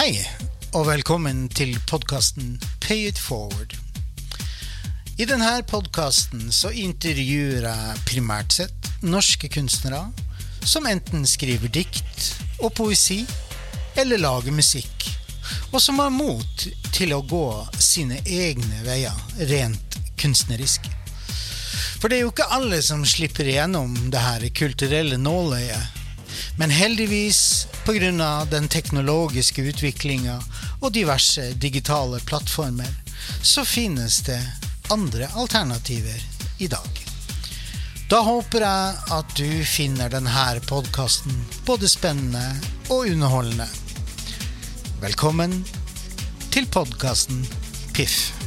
Hei, og velkommen til podkasten Pay it forward. I denne podkasten intervjuer jeg primært sett norske kunstnere som enten skriver dikt og poesi, eller lager musikk, og som har mot til å gå sine egne veier rent kunstnerisk. For det er jo ikke alle som slipper igjennom det her kulturelle nåløyet. Men heldigvis, pga. den teknologiske utviklinga og diverse digitale plattformer, så finnes det andre alternativer i dag. Da håper jeg at du finner denne podkasten både spennende og underholdende. Velkommen til podkasten Piff.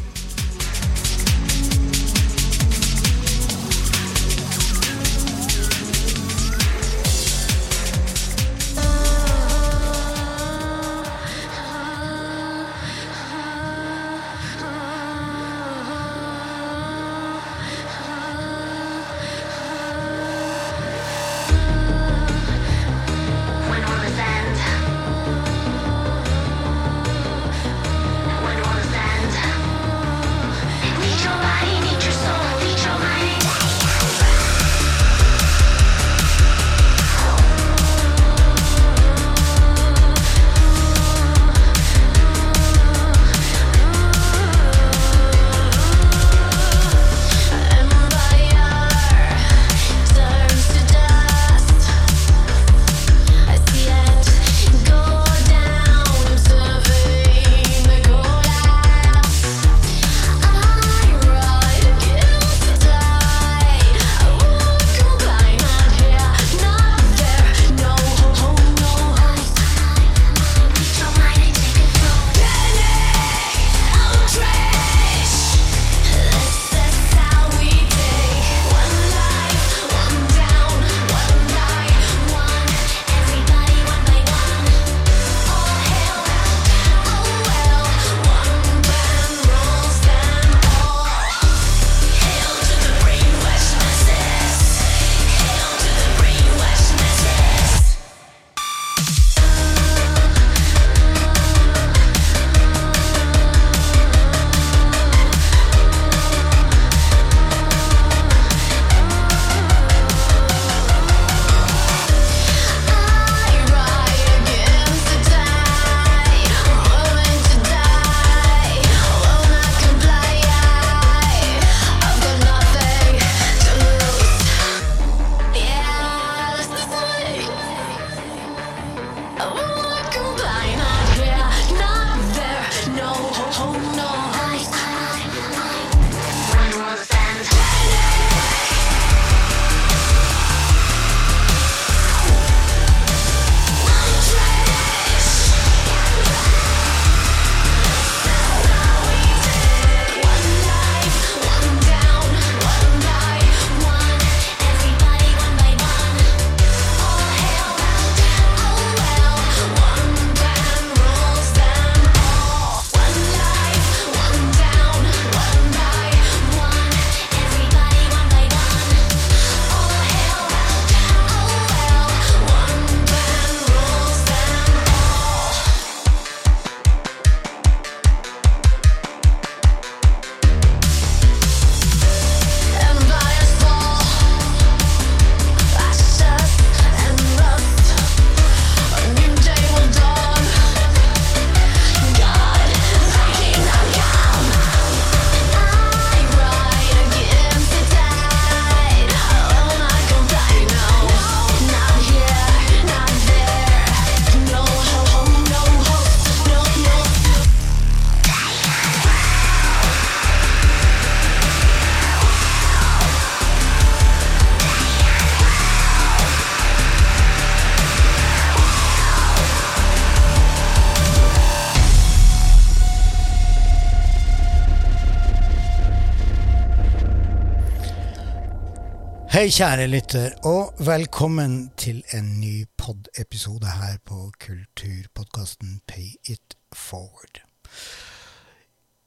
Hei, kjære lytter, og velkommen til en ny pod-episode her på kulturpodkasten Pay it forward.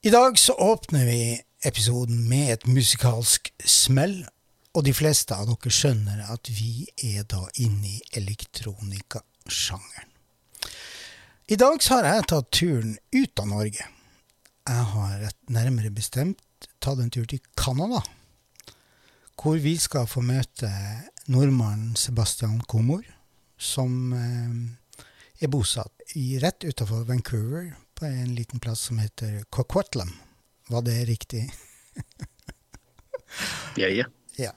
I dag så åpner vi episoden med et musikalsk smell, og de fleste av dere skjønner at vi er da inne i elektronikasjangeren. I dag så har jeg tatt turen ut av Norge. Jeg har nærmere bestemt tatt en tur til Canada, hvor vi skal få møte nordmannen Sebastian Komor, som eh, er bosatt i, rett utenfor Vancouver, på en liten plass som heter Coquitlam. Var det riktig? Ja, ja. Ja.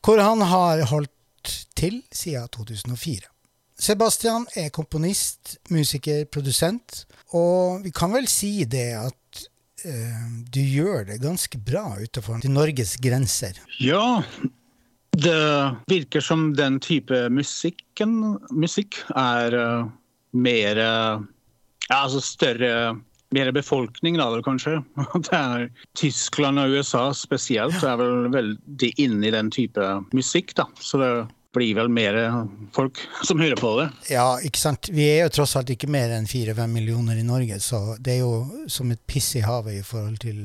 Hvor han har holdt til siden 2004. Sebastian er komponist, musiker, produsent, og vi kan vel si det at du gjør det ganske bra utenfor Norges grenser. Ja, det virker som den type musikken, musikk er uh, mer uh, ja, altså større mer befolkning, da, vel, kanskje. Det er Tyskland og USA spesielt er vel veldig inne i den type musikk. da. Så det blir vel mer folk som hører på det. Ja, ikke sant. Vi er jo tross alt ikke mer enn fire-fem millioner i Norge, så det er jo som et piss i havet i forhold til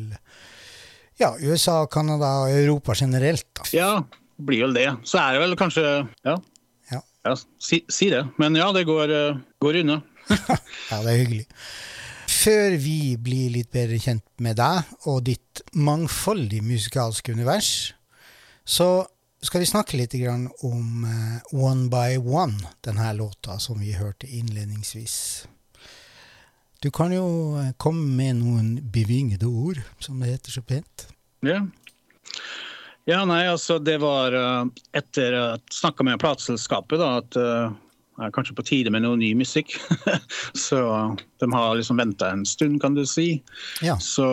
ja, USA, Canada og Europa generelt. da. Ja, blir vel det. Så er det vel kanskje Ja, Ja. ja si, si det. Men ja, det går, eh, går unna. Ja, det er hyggelig. Før vi blir litt bedre kjent med deg og ditt mangfoldige musikalske univers, så skal vi snakke litt grann om eh, One by One, denne låta som vi hørte innledningsvis. Du kan jo eh, komme med noen bevingede ord, som det heter så pent. Ja. ja, nei, altså det var eh, etter å snakka med plateselskapet at det er kanskje på tide med noe ny musikk. så de har liksom venta en stund, kan du si. Ja. Så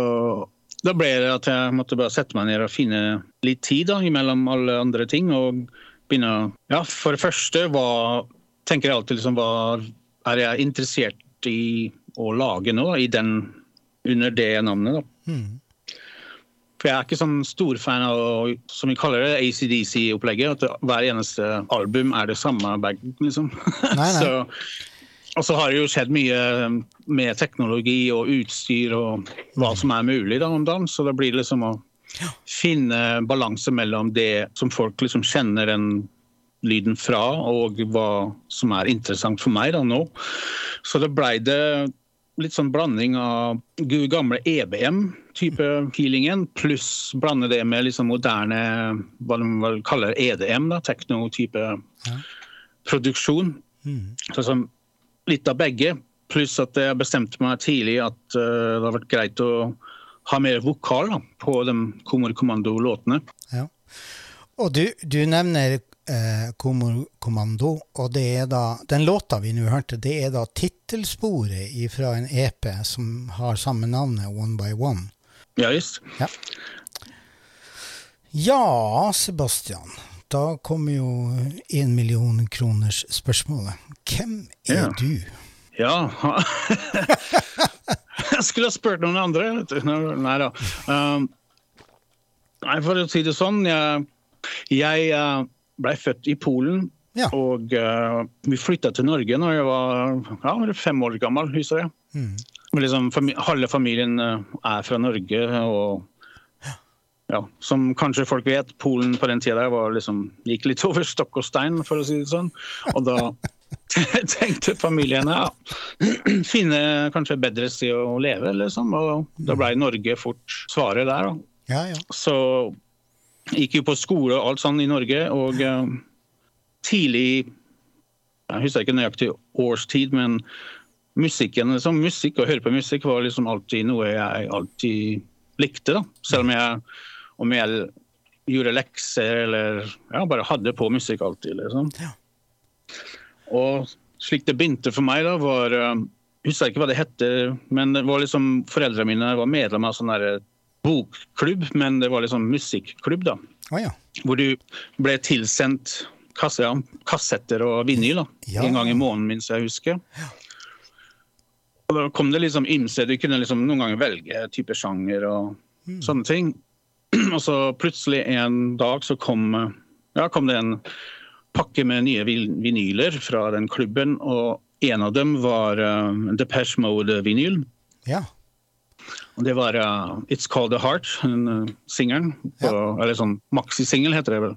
da ble det at jeg måtte bare sette meg ned og finne litt tid da, mellom alle andre ting. Og begynne Ja, for det første hva tenker jeg alltid liksom hva er jeg interessert i å lage nå, i den, under det navnet. da. Mm. For jeg er ikke sånn stor fan av som vi kaller det, ACDC-opplegget. At hver eneste album er det samme bag, liksom. Nei, nei. så, og så har det jo skjedd mye med teknologi og utstyr og hva som er mulig da om dagen. Så det blir liksom å finne balanse mellom det som folk liksom kjenner den lyden fra, og hva som er interessant for meg da nå. Så det blei det litt sånn blanding av gamle EBM-type feelingen, pluss blande det med liksom moderne hva de kaller EDM, da, techno-type produksjon. Mm. Så som litt av begge, pluss at jeg bestemte meg tidlig at eh, det hadde vært greit å ha mer vokal da, på de Komor Kommando-låtene. Ja. Og du, du nevner eh, Komor Kommando, og det er da, den låta vi nå hørte, det er da tittelsporet fra en EP som har samme navnet, One by One. Ja visst. Ja. ja, Sebastian. Da kommer jo én million kroners spørsmålet. Hvem er Ja. du? Ja Jeg skulle ha spurt noen andre. Nei da. Um, nei, for å si det sånn, jeg, jeg blei ble født i Polen. Ja. Og uh, vi flytta til Norge når jeg var ja, fem år gammel, husker jeg. Mm. Liksom, halve familien uh, er fra Norge. og ja, Som kanskje folk vet, Polen på den tida der liksom, gikk litt over stokk og stein, for å si det sånn. Og da tenkte familiene ja, finne kanskje bedre sted å leve, liksom. Og da ble Norge fort svaret der. da. Ja, ja. Så gikk jo på skole og alt sånn i Norge, og uh, tidlig Jeg husker ikke nøyaktig årstid, men musikken, liksom, musikk og høre på musikk var liksom alltid noe jeg alltid likte. da. Selv om jeg, om jeg gjorde lekser eller ja, bare hadde på musikk alltid. liksom. Ja. Og slik det begynte for meg, da, var eh, Jeg husker ikke hva det heter, men det var liksom foreldrene mine var medlem av sånn der bokklubb, men det var liksom musikklubb, da. Oh, ja. Hvor du ble tilsendt kasse, ja, kassetter og vinyl da, Ja. en gang i måneden, minst jeg husker. Og da kom det liksom ymse. Du kunne liksom noen ganger velge type sjanger og sånne ting. Og så plutselig en dag så kom, ja, kom det en pakke med nye vinyler fra den klubben, og en av dem var uh, Depeche Mode-vinyl. Ja. Og det var uh, It's Called The Heart, den uh, singelen. Ja. Eller sånn maxisingel, heter det vel.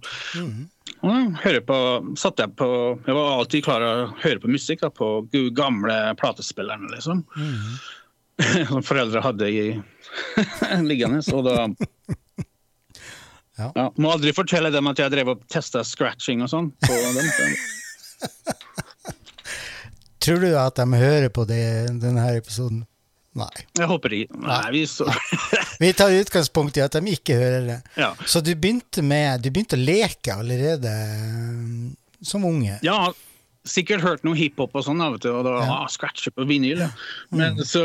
Og da hører på, satte jeg på Jeg var alltid klar å høre på musikk da, på gamle platespillerne, liksom. Som foreldre hadde i liggende. Og da Ja. ja, Må aldri fortelle dem at jeg drev og testa scratching og sånn. på dem. Tror du at de hører på det, denne episoden? Nei. Jeg håper de Nei, vi så Vi tar utgangspunkt i at de ikke hører det. Ja. Så du begynte, med, du begynte å leke allerede mm, som unge? Ja, sikkert hørt noe hiphop og sånn, av vet du, og da Ja. ah, scratcher på vinyl. Ja. Men så,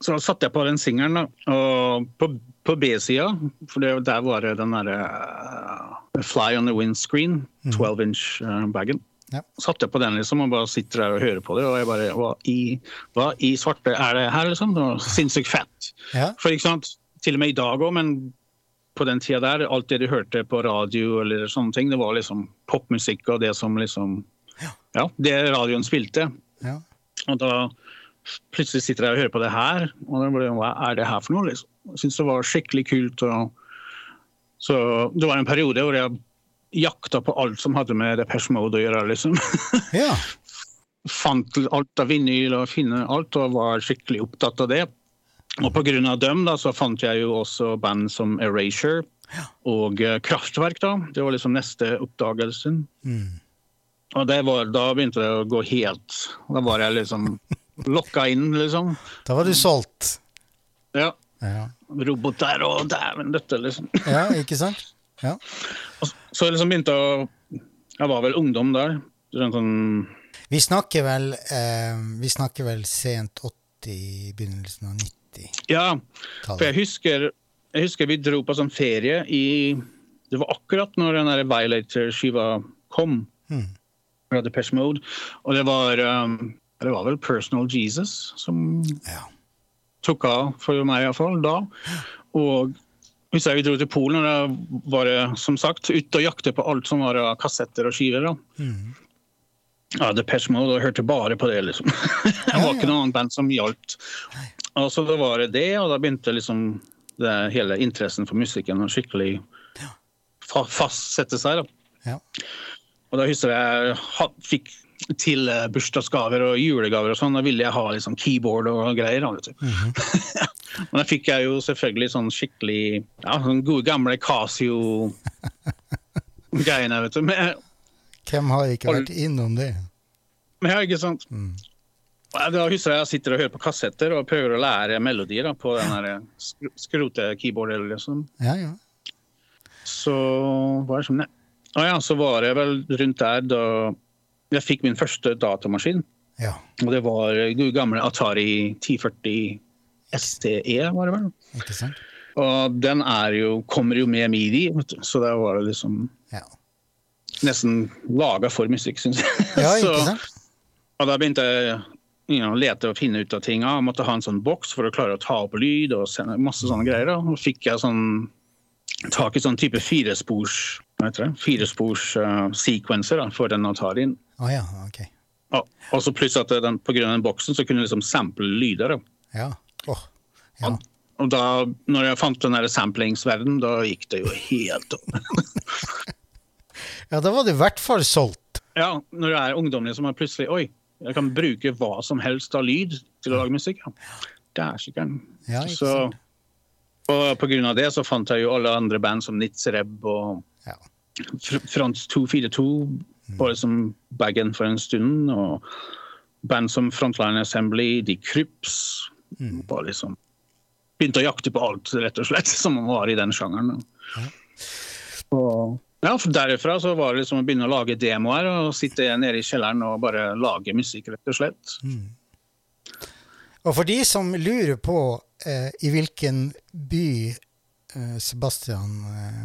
så satte jeg på den singelen. Og på, på B-sida, for det, der var det den derre uh, Fly on the windscreen, 12 inch uh, bagen. Ja. Satte på den liksom og bare sitter der og hører på det, og jeg bare Hva i, hva i svarte er det her, liksom? Det var sinnssykt fett. Ja. For ikke sant, til og med i dag òg, men på den tida der, alt det du hørte på radio eller sånne ting, det var liksom popmusikk og det som liksom Ja, det radioen spilte. ja. Og da plutselig sitter jeg og hører på det her, og da blir det, hva er det her for noe? liksom? Syntes det var skikkelig kult. Så det var en periode hvor jeg jakta på alt som hadde med Depeche Mode å gjøre. liksom. ja. Fant alt av vinyl og finne alt, og var skikkelig opptatt av det. Og av dem da, så fant jeg jo også band som Erasure og eh, Kraftverk. da. Det var liksom neste oppdagelsen. Mm. Og det var, da begynte det å gå helt Da var jeg liksom lokka inn, liksom. Da var du solgt. Ja. Ja, Robot der og dæven døtte, liksom. ja ikke sant? Ja. Og Så jeg liksom begynte å Jeg var vel ungdom der. Sånn, Vi snakker vel, eh, vi snakker vel sent 80, begynnelsen av 90-tallet. Ja, for jeg husker, jeg husker vi dro på sånn ferie i Det var akkurat når den der Violator-skiva kom. Mm. Fra Depeche Mode. Og det var um, Det var vel Personal Jesus som Ja. Tok av for meg iallfall da. Og husker jeg vi dro til Polen, og var det som sagt ute og jakte på alt som var av kassetter og skiver. da. Mm. Ja, Depeche Mode, og jeg hørte bare på det, liksom. det var ikke noe annet band som gjaldt. Og så da var det det, og da begynte liksom det, hele interessen for musikken å skikkelig fa fastsette seg. da. Ja. Og da husker jeg jeg fikk til eh, bursdagsgaver og julegaver og sånn, da ville jeg ha liksom keyboard og greier. Mm du. Men da fikk jeg jo selvfølgelig sånn skikkelig ja, sånn gode gamle Casio-greiene, vet du. Men, Hvem har ikke vært innom det? men ja, ikke sant? Mm. Da husker jeg jeg sitter og hører på kassetter og prøver å lære melodier da, på den skrote-keyboardet. Liksom. Ja, ja. Så var det som det. Å ja, så var det vel rundt der da jeg fikk min første datamaskin. Ja, Og det var gode gamle Atari 1040 STE, var det vel. Interessant. Og den jo, kommer jo med midi, så da var det liksom Ja, nesten laga for musikk, syns jeg. ja Så-? Og da begynte jeg you know, lete og finne ut av ting. Jeg måtte ha en sånn boks for å klare å ta opp lyd og sende masse sånne greier. Og fikk jeg sånn tak i sånn type firespors? Firespors uh, sequencer da, for den Atarien. Å ja, ok. Og, og så pluss at den, på grunn av den boksen så kunne du liksom sample lyder. da. Ja. Oh, ja. Og da når jeg fant den samplingsverdenen, da gikk det jo helt opp. ja, da var det i hvert fall solgt. ja, når du er ungdommelig som er plutselig Oi, jeg kan bruke hva som helst av lyd til å lage musikk. Ja. Dæsken. Ja, Så og på grunn av det så fant jeg jo alle andre band som Nitzreb og Ja. Fr- Frans 242 bare som bagen for en stund. Og band som Frontline Assembly, The Crips. Bare liksom begynte å jakte på alt, rett og slett, som var i den sjangeren. Og ja, Derifra så var det liksom å begynne å lage demoer og sitte nede i kjelleren og bare lage musikk, rett og slett. Og for de som lurer på eh, i hvilken by eh, Sebastian eh,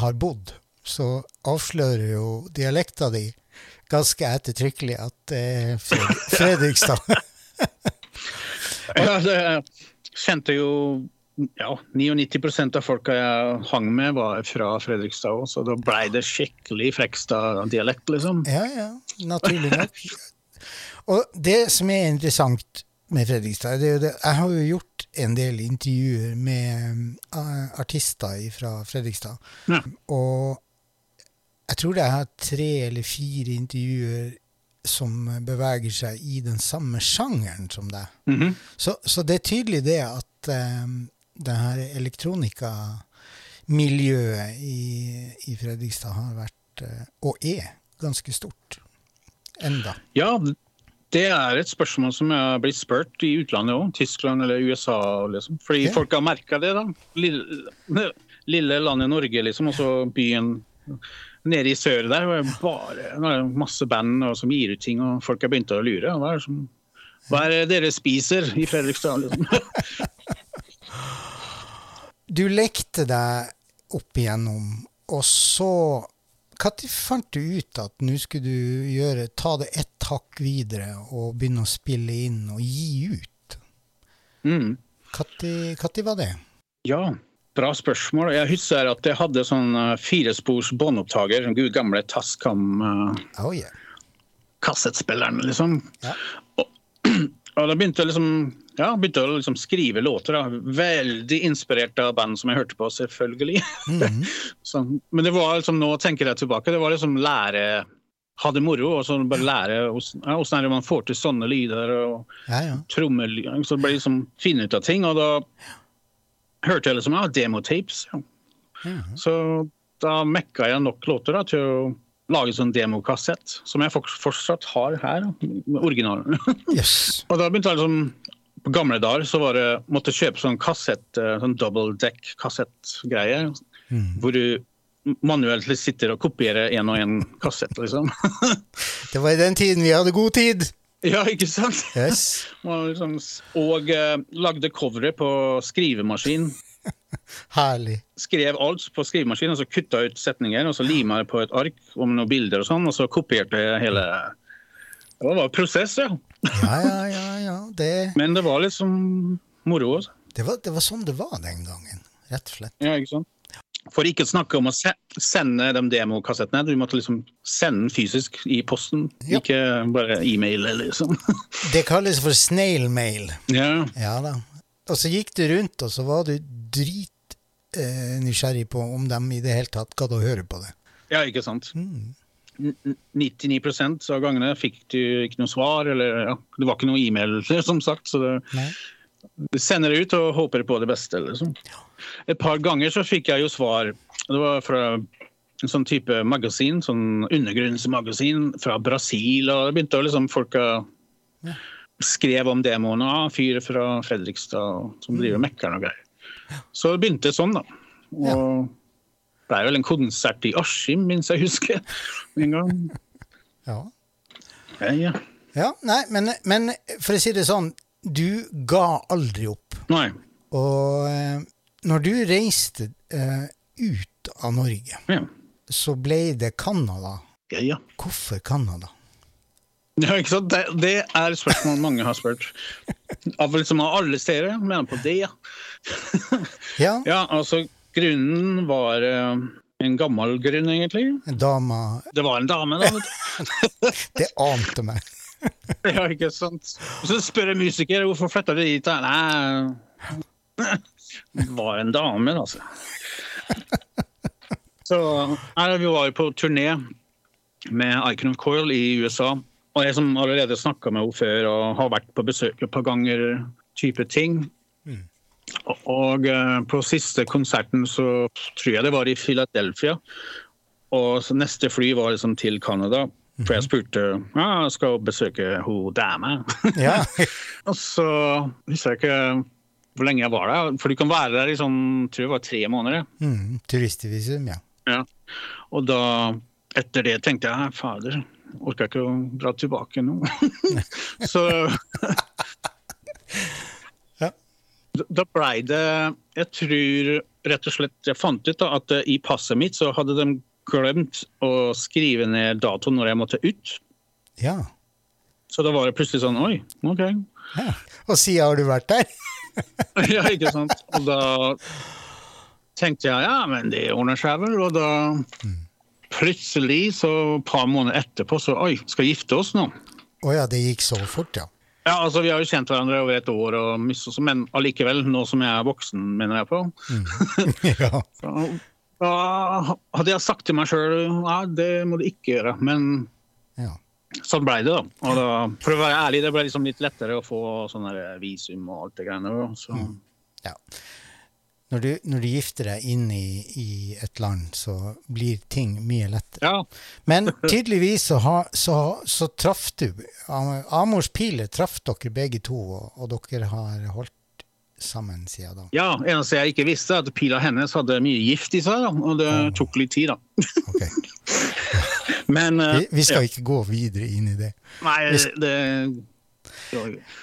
har bodd, så avslører jo dialekta di ganske ettertrykkelig at det er Fredrikstad. Ja, det kjente jo ja, 99% av folka jeg hang med, var fra Fredrikstad òg, så da blei det skikkelig Frekstad-dialekt, liksom. ja, ja, naturlig nok. Og det som er interessant med Fredrikstad. Det det. Jeg har jo gjort en del intervjuer med uh, artister fra Fredrikstad. Ja. Og jeg tror det er tre eller fire intervjuer som beveger seg i den samme sjangeren som deg. Mhm. Så, så det er tydelig det at um, det her elektronikamiljøet i, i Fredrikstad har vært, uh, og er, ganske stort. Enda. Ja, det er et spørsmål som jeg har blitt spurt i utlandet òg. Tyskland eller USA. Liksom. Fordi okay. folk har merka det. da. Lille, lille landet Norge, liksom. Og så byen nede i sør der. Og bare det er masse band og som gir ut ting, og folk har begynt å lure. Hva er det, som, hva er det dere spiser i Fredrikstad? Liksom? Du lekte deg opp igjennom, og så Når fant du ut at nå skulle du gjøre, ta det ett hakk videre og begynne å spille inn og gi ut? Mm. Når var det? Ja, bra spørsmål. Jeg husker at jeg hadde sånn eh, firespors båndopptaker, sånn gud gamle Tascam-kassettspilleren, Oh, yeah. liksom. Ja. Og da begynte jeg liksom, ja, begynte å liksom skrive låter. Da. Veldig inspirert av band som jeg hørte på, selvfølgelig. Mhm. så, men det var liksom, nå tenker jeg tilbake, det var liksom lære Ha det moro, og så bare lære hvordan ja, er det man får til sånne lyder. og Ja, ja. trommelyder. Så ble liksom finne ut av ting, og da hørte jeg liksom ja, demotapes. Ja. Mhm. Så da mekka jeg nok låter da, til å lage sånn demokassett, som jeg fortsatt har her, originalen. Yes. og da begynte jeg liksom På gamle dager så var det måtte kjøpe sånn kassett, eh, sånn double deck-kassettgreie, Mm. hvor du manuelt sitter og kopierer én og én kassett, liksom. Det var i den tiden vi hadde god tid. ja, ikke sant? Yes. Og, liksom, og eh, lagde coveret på skrivemaskin. Herlig. Skrev alt på skrivemaskin, og så kutta ut setninger, og så lima det på et ark om noen bilder og sånn, og så kopierte jeg hele Det var prosess, ja. Ja, ja, ja. ja. Det, Men det var liksom moro. Også. det, var, det var sånn det var den gangen, rett og slett. Ja, ikke sant? For ikke å snakke om å se sende de demokassettene. Du måtte liksom sende den fysisk i posten, Ja. ikke bare e-mail, liksom. Det kalles for snail mail. ja. Ja da. Og så gikk du rundt, og så var du drit eh, på om de i det hele tatt gadd å høre på det. ja, ikke sant. Mm. N- n- 99 av gangene fikk du ikke noe svar, eller ja, det var ikke noe e-mail, som sagt. så det Du sender det ut og håper på det beste. Liksom. Et par ganger så fikk jeg jo svar. Det var fra en sånn type magasin, sånn undergrunnsmagasin fra Brasil. og det begynte å liksom Folk skrev om demoene. Ah, fyr fra Fredrikstad som driver Mm. Mekker'n og greier. Så det begynte sånn, da. Og det er vel en konsert i Askim, minst jeg husker. En gang. Ja. Ja, ja. ja. Nei, men, men for å si det sånn, du ga aldri opp. Nei. Og eh, når du reiste uh, ut av Norge, Ja. så ble det Canada. Ja, ja. Hvorfor Canada? Ja, ikke sant? Det, det er spørsmål mange har spurt. Av liksom alle steder, mener på det, ja. Ja, Ja, altså grunnen var eh, en gammel grunn, egentlig. En dame Det var en dame, da. Det ante meg. Ja, ikke sant. Og så spør jeg musiker hvorfor flytta du dit. Nei, det var en dame, altså. Så nei, Vi var på turné med Icon of Coil i USA. Og jeg som allerede snakka med henne før og har vært på besøk et par ganger, type ting. Og, og eh, på siste konserten så tror jeg det var i Philadelphia. Og så neste fly var liksom til Canada. For jeg spurte ja, jeg skal besøke hun dama. Ja. og så husker jeg ikke hvor lenge jeg var der. For du kan være der i sånn, tror jeg var tre måneder. Mm, turistvisum, ja. Ja. Og da, etter det tenkte jeg fader, orker jeg ikke å dra tilbake nå. så. da blei det Jeg tror rett og slett Jeg fant ut da at eh, i passet mitt så hadde de glemt å skrive ned datoen når jeg måtte ut. ja. Så da var det plutselig sånn Oi, OK. ja. Og siden har du vært der? ja, ikke sant. Og da tenkte jeg ja, men det ordner seg vel. Og da plutselig, så et par måneder etterpå, så oi, skal gifte oss nå. Å ja, det gikk så fort, ja. Ja, altså Vi har jo kjent hverandre over et år, og men allikevel, nå som jeg er voksen, mener jeg på. ja. så, Da hadde jeg sagt til meg sjøl nei, det må du ikke gjøre, men ja. sånn ble det. da. Og da, For å være ærlig, det ble liksom litt lettere å få sånn visum og alt det greiene. Så. Mm. ja. Når, du, når du gifter deg inn i, i et land, så blir ting mye lettere. Ja, Men tydeligvis så, ha, så, så traff du Am- Amors piler traff dere begge to, og, og dere har holdt sammen siden da. ja, eneste jeg ikke visste, er at pila hennes hadde mye gift i seg, da, og det tok litt tid, da. Okay. Men uh, Vi, vi skal ja. ikke gå videre inn i det. Nei, vi- det,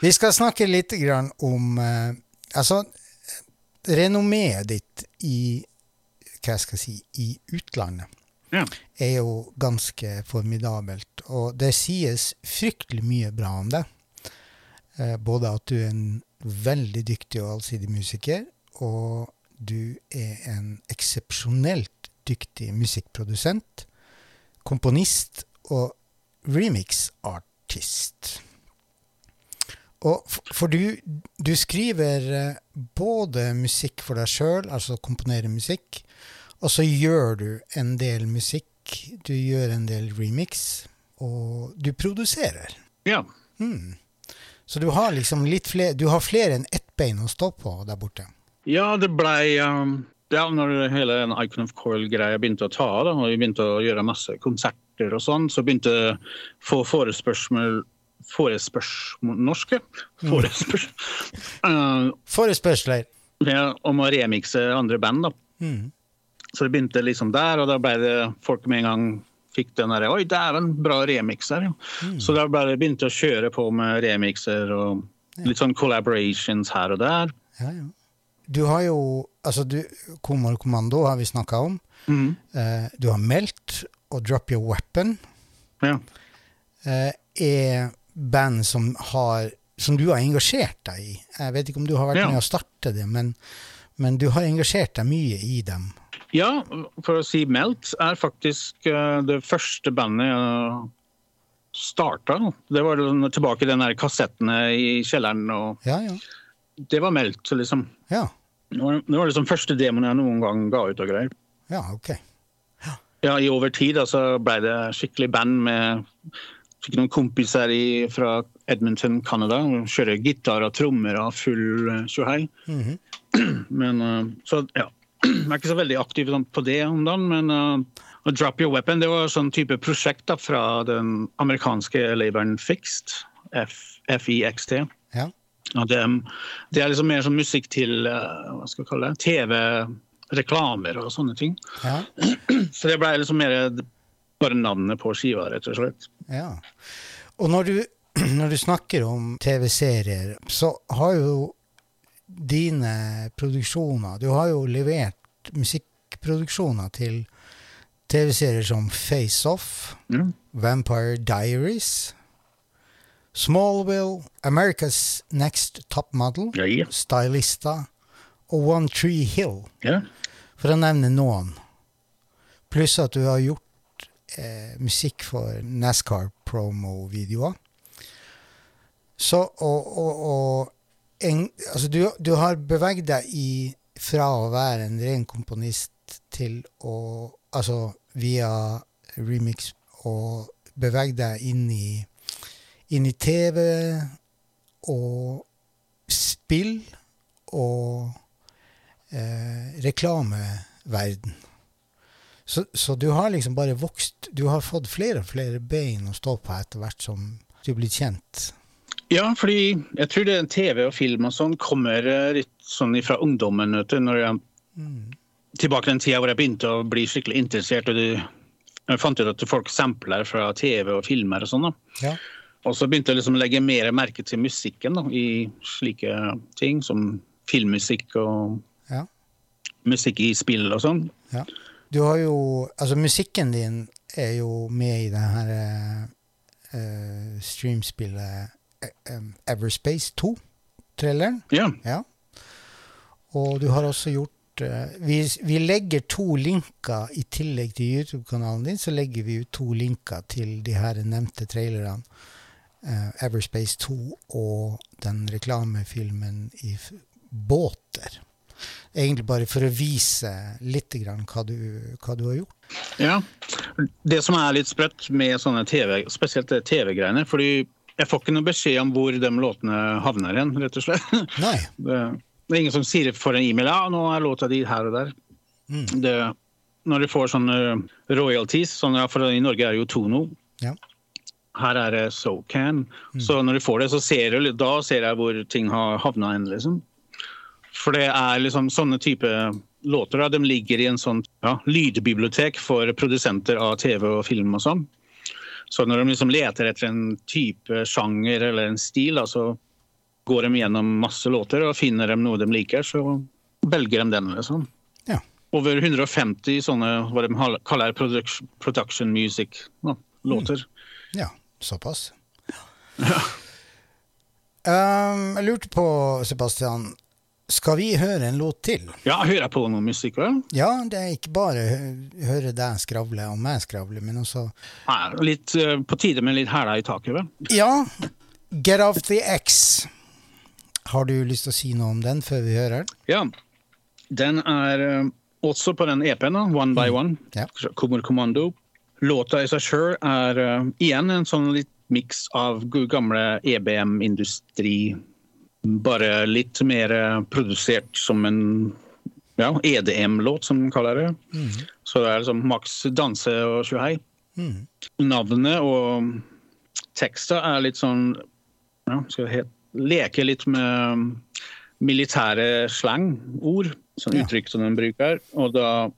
Vi skal snakke litt grann om uh, Altså, renommeet ditt i Hva jeg skal si i utlandet ja. er jo ganske formidabelt. Og det sies fryktelig mye bra om deg. Eh, både at du er en veldig dyktig og allsidig musiker, og du er en eksepsjonelt dyktig musikkprodusent, komponist og remix-artist. Og for du, du skriver eh, både musikk for deg sjøl, altså komponerer musikk, og så gjør du en del musikk, du gjør en del remix, og du produserer. ja. Mm. Så du har liksom litt flere, du har flere enn ett bein å stå på der borte. Ja, det blei um, Ja, når hele den Icon of Coil-greia begynte å ta av, og vi begynte å gjøre masse konserter og sånn, så begynte jeg å få forespørsmål Forespørsmål Norske? forespørs uh, Forespørsler. ja, om å remikse andre band, da. Mm. Så det begynte liksom der, og da ble det folk med en gang fikk den derre Oi, dæven, bra remikser, jo. Mm. Så da ble det begynte å kjøre på med remixer og litt sånn collaborations her og der. Ja, ja. Du har jo Altså, du, Komor Kommando har vi snakka om. Mm. Uh, du har Melt og Drop Your Weapon. Ja. Uh, er band som har som du har engasjert deg i. Jeg vet ikke om du har vært Ja. med å starte det, men, men du har engasjert deg mye i dem. Ja, for å si Melt er faktisk eh, det første bandet jeg starta. Det var tilbake i den der kassettene i kjelleren, og Ja, ja. det var Melt, liksom. Ja, Det var, det var liksom første demoen jeg noen gang ga ut og greier. ja ok. Ja, I over tid da, så ble det skikkelig band med Fikk noen kompiser i, fra Edmonton, Canada. Kjører gitar og trommer og full uh, Mm -hmm. Men uh, så, ja. Jeg er ikke så veldig aktiv sånn på det om dagen, men uh, Drop Your Weapon det var sånn type prosjekt da, fra den amerikanske laboren Fixed, FIXT. Ja. Det, det er liksom mer sånn musikk til hva skal jeg kalle det, TV-reklamer og sånne ting. Ja, Så det ble liksom mer bare navnet på skiva, rett og slett. Ja. Og når du, når du snakker om TV-serier, så har jo dine produksjoner Du har jo levert musikkproduksjoner til TV-serier som Face Off, mm. Vampire Diaries, Smallville, America's Next Top Model, Ja, ja. Stylista og One Tree Hill, ja. for å nevne noen. Pluss at du har gjort eh, musikk for NASCAR promo-videoer. Så, og, og, og en, altså du, du har beveget deg i, fra å være en ren komponist til å Altså via remix og beveget deg inn i, inn i TV og spill og eh, reklameverden. Så, så du har liksom bare vokst Du har fått flere og flere bein å stå på etter hvert som du blir kjent. Ja, fordi jeg tror det er TV og film og sånn kommer eh, litt sånn fra ungdommen. Vet du, når jeg, tilbake til den tida hvor jeg begynte å bli skikkelig interessert. og du, Jeg fant ut at folk sampler fra TV og filmer og sånn. Ja. Og så begynte jeg liksom å legge mer merke til musikken da, i slike ting som filmmusikk og Ja. musikk i spill og sånn. Ja. Du har jo Altså, musikken din er jo med i det her eh, streamspillet eh, Everspace 2-traileren. Ja. Ja. Og du har også gjort uh, vi, vi legger to linker i tillegg til YouTube-kanalen din, så legger vi ut to linker til de her nevnte trailerne Uh, Everspace 2 og den reklamefilmen i båter. Egentlig bare for å vise litt grann hva du, hva du har gjort. Ja. Det som er litt sprøtt med sånne TV, spesielt TV-greiene fordi jeg får ikke noe beskjed om hvor de låtene havner igjen, rett og slett. Nei. Det, det er ingen som sier for en e-mail ja, nå er låta di her og der. Det, når du får sånne royalties, sånn, ja, for i Norge er det jo Tono, Ja. her er det SoCan. Så når du får det, så ser du, da ser jeg hvor ting har havna hen, liksom. For det er liksom sånne type låter, da, de ligger i en sånn ja, lydbibliotek for produsenter av TV og film og sånn. Så når de liksom leter etter en type sjanger eller en stil, da, så går de gjennom masse låter og finner de noe de liker, så velger de den. liksom. Ja. Over 150 sånne hva de kaller production, production music ja, låter. Ja, såpass. Um, jeg lurte på, Sebastian, skal vi høre en låt til? Ja, hører jeg på noe musikk, vel? Ja, det er ikke bare å høre deg skravle og meg skravle, men også Nei, litt uh, på tide med litt hæla i taket, vel? Ja, Get Off The X. Har du lyst til å si noe om den før vi hører den? Ja. Den er uh, også på den EP-en, One by One. Ja. Kommer Kommando. Låta i seg sjøl er uh, igjen en sånn litt miks av gamle EBM-industri. Bare litt mer eh, produsert som en ja, EDM-låt, som de kaller det. Så det er liksom maks danse og tjohei. Navnet og teksta er litt sånn ja, skal jeg het, leke litt med militære slangord, sånn Ja. uttrykk som de bruker. Og da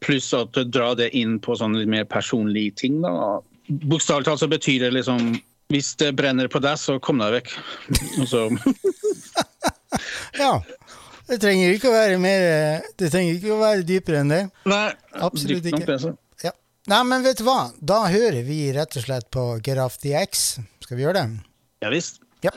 pluss at du drar det inn på sånn litt mer personlige ting. da. Bokstavelig talt så betyr det liksom hvis det brenner på deg, så kom deg vekk. Så, Ja. Det trenger ikke å være mer Det trenger ikke å være dypere enn det. nei, Absolutt ikke. det. Ja. Nei, men vet du hva? Da hører vi rett og slett på Get Off The X. Skal vi gjøre det? Ja visst. Ja.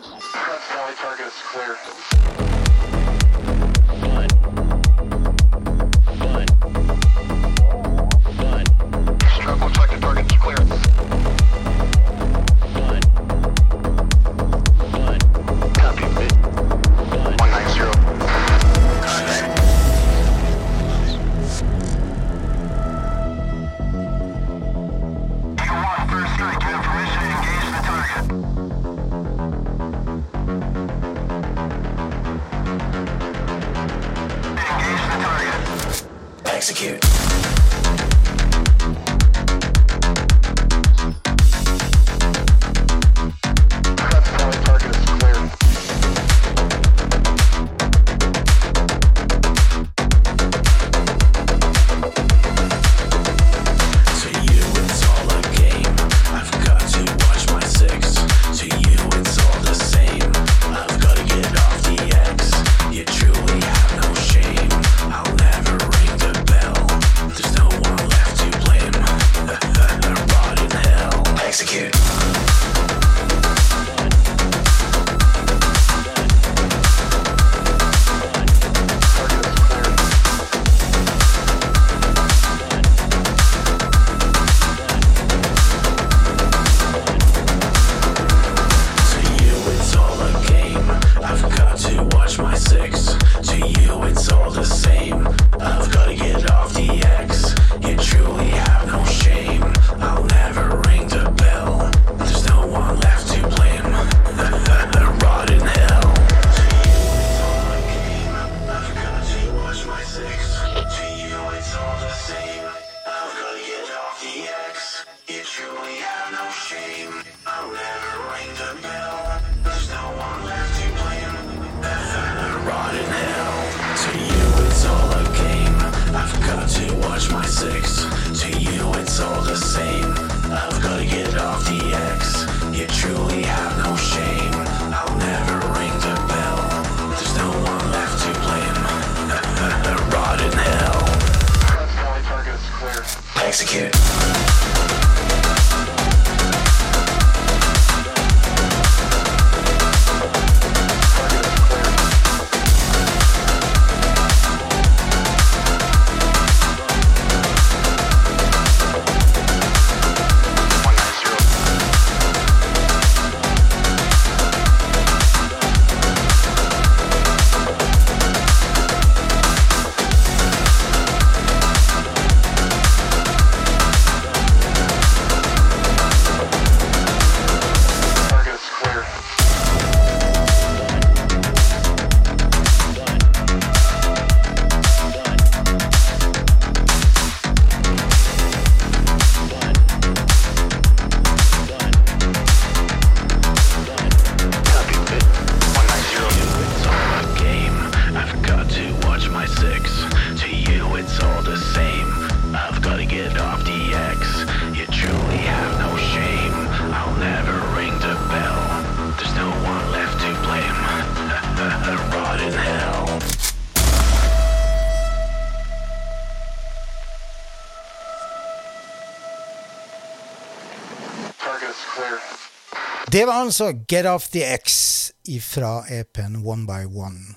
Det var altså Get Off The X fra EP-en One by One.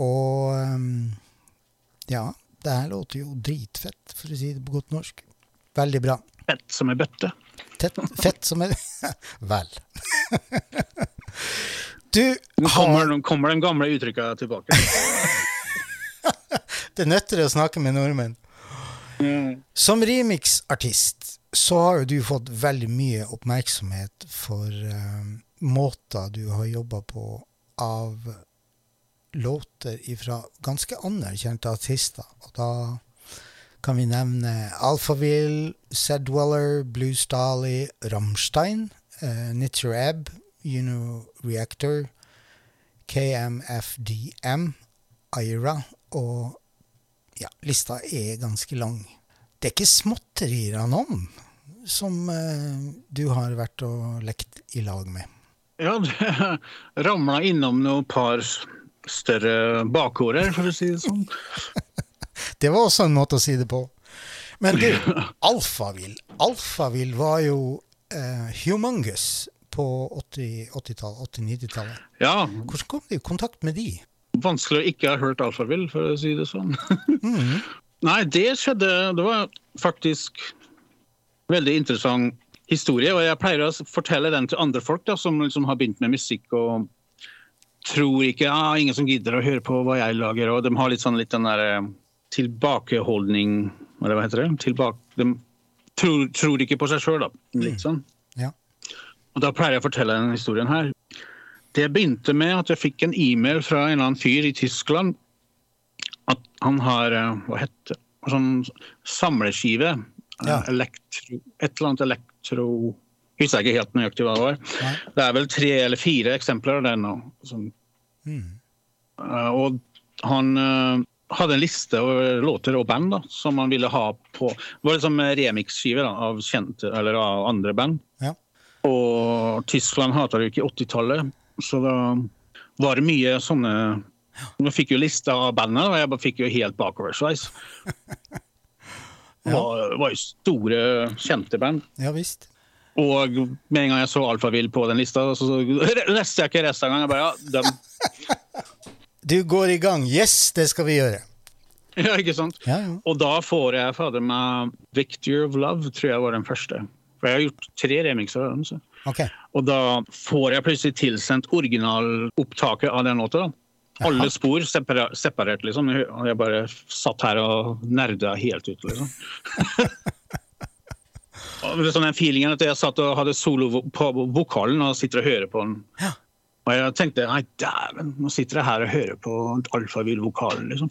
Og um, ja, det her låter jo dritfett, for å si det på godt norsk. Veldig bra. Fett som ei bøtte. Tett, fett som er Vel. Du Nå kommer, nå kommer de gamle uttrykka tilbake. Det nytter å snakke med nordmenn. Som remix-artist så har jo du fått veldig mye oppmerksomhet for uh, måter du har jobba på av låter fra ganske anerkjente artister. Og da kan vi nevne Alphaville, Sedweller, Blue Stally, Rammstein, uh, Nitcher Ebb, Uno Reactor, KMFDM, Aira og ja, lista er ganske lang. Det er ikke småtterier av navn som eh, du har vært og lekt i lag med. Ja, det ramla innom noen par større bakgårder, for å si det sånn. Det var også en måte å si det på. Men du, Alfavill. Alfavill var jo eh, humongous på 80-tallet, 80-90-tallet. Ja, Hvordan kom du i kontakt med de? vanskelig å ikke ha hørt Alfavill, for å si det sånn. Nei, det skjedde Det var faktisk veldig interessant historie, og jeg pleier å fortelle den til andre folk da, som liksom har begynt med musikk og tror ikke ja, ingen som gidder å høre på hva jeg lager, og de har litt sånn litt den der eh, tilbakeholdning hva heter det? Tilbake, de tror, tror ikke på seg sjøl, da. Litt sånn. Ja. Og Da pleier jeg å fortelle den historien her. Det begynte med at jeg fikk en e-mail fra en eller annen fyr i Tyskland. At han har eh, hva heter sånn samleskive. Eh, Ja. Elektro, et eller annet elektro Husker jeg ikke helt nøyaktig hva det var. Nei. Det er vel tre eller fire eksempler av det nå. Som, Eh, og han eh, hadde en liste over låter og band da, som han ville ha på Det var liksom remix-skiver av kjente eller av andre band. Ja. Og Tyskland hata det jo ikke i 80-tallet, så da var det mye sånne Jeg fikk jo lista av bandene, og jeg bare fikk jo helt bakoversveis. Var, var jo store, kjente band. ja visst. Og med en gang jeg så Alphaville på den lista, så så leste jeg ikke resten av gangen. Jeg bare, ja, dem. Du går i gang. Yes, det skal vi gjøre. Ja, ikke sant? Ja, ja. Og da får jeg fader meg 'Victor of Love', tror jeg var den første. For jeg har gjort tre remixer av den. Okay. Og da får jeg plutselig tilsendt originalopptaket av den låta. da. Alle spor separa separert, liksom. Og jeg bare satt her og nerda helt ut, liksom. Sånn den feelingen at jeg satt og hadde solo på vokalen og sitter og hører på den. Ja. Og jeg tenkte nei, dæven, nå sitter jeg her og hører på alfavill-vokalen, liksom.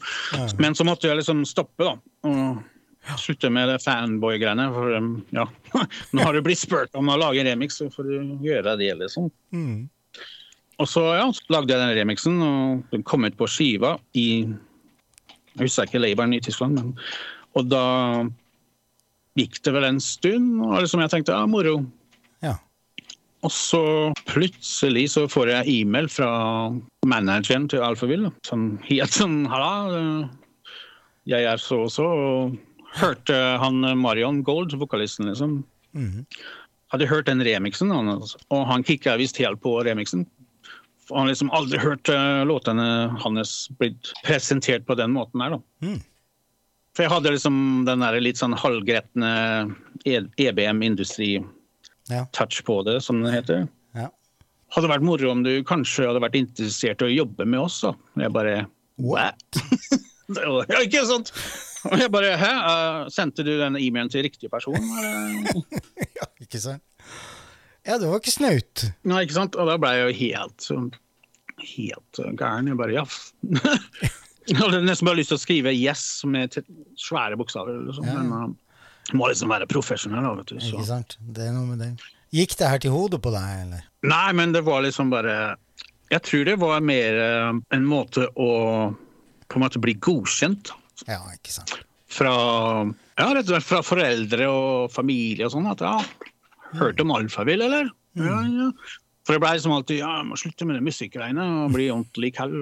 Men så måtte jeg liksom stoppe, da. Og slutte med det fanboy-greiene. For um, ja, nå har du blitt spurt om å lage en remix, så får du gjøre det, liksom. Mm. Og så ja, så lagde jeg den remixen, og den kom ut på skiva i Jeg husker ikke laboren i Tyskland, men Og da gikk det vel en stund, og liksom jeg tenkte ja, moro. Ja. Og så plutselig så får jeg e-mail fra manageren til Alphaville. som het sånn Halla, eh, jeg er så og så. Og hørte han eh, Marion Gold, vokalisten, liksom. Mhm. Hadde hørt den remixen, altså. og han kicka visst helt på remixen. Han har liksom aldri hørt eh, låtene hans blitt presentert på den måten her, da. Mm. For jeg hadde liksom den der litt sånn halvgretne E- EBM-industri-touch Ja. på det, som det heter. ja. Hadde vært moro om du kanskje hadde vært interessert i å jobbe med oss, da. Jeg bare What? Var- ja, ikke sant? Og jeg bare Hæ? Uh, Sendte du den e-mailen til riktig person? ja. Ikke sant? Ja, det var ikke snaut. Nei, ikke sant? Og da ble jeg jo helt sånn Helt gæren. Jeg bare ja. Jeg hadde nesten bare lyst til å skrive 'yes' med svære bokstaver. Liksom. Ja. Men uh, må liksom være profesjonell. da, vet du. Så. Ikke sant? Det er noe med det. Gikk det her til hodet på deg, eller? Nei, men det var liksom bare Jeg tror det var mer uh, en måte å på en måte bli godkjent Ja, ikke sant. fra ja, rett og slett fra foreldre og familie og sånn. At ja, hørte om alfavill, eller? Ja, ja. For det ble liksom alltid ja, jeg må slutte med det musikkgreiene og bli ordentlig kall.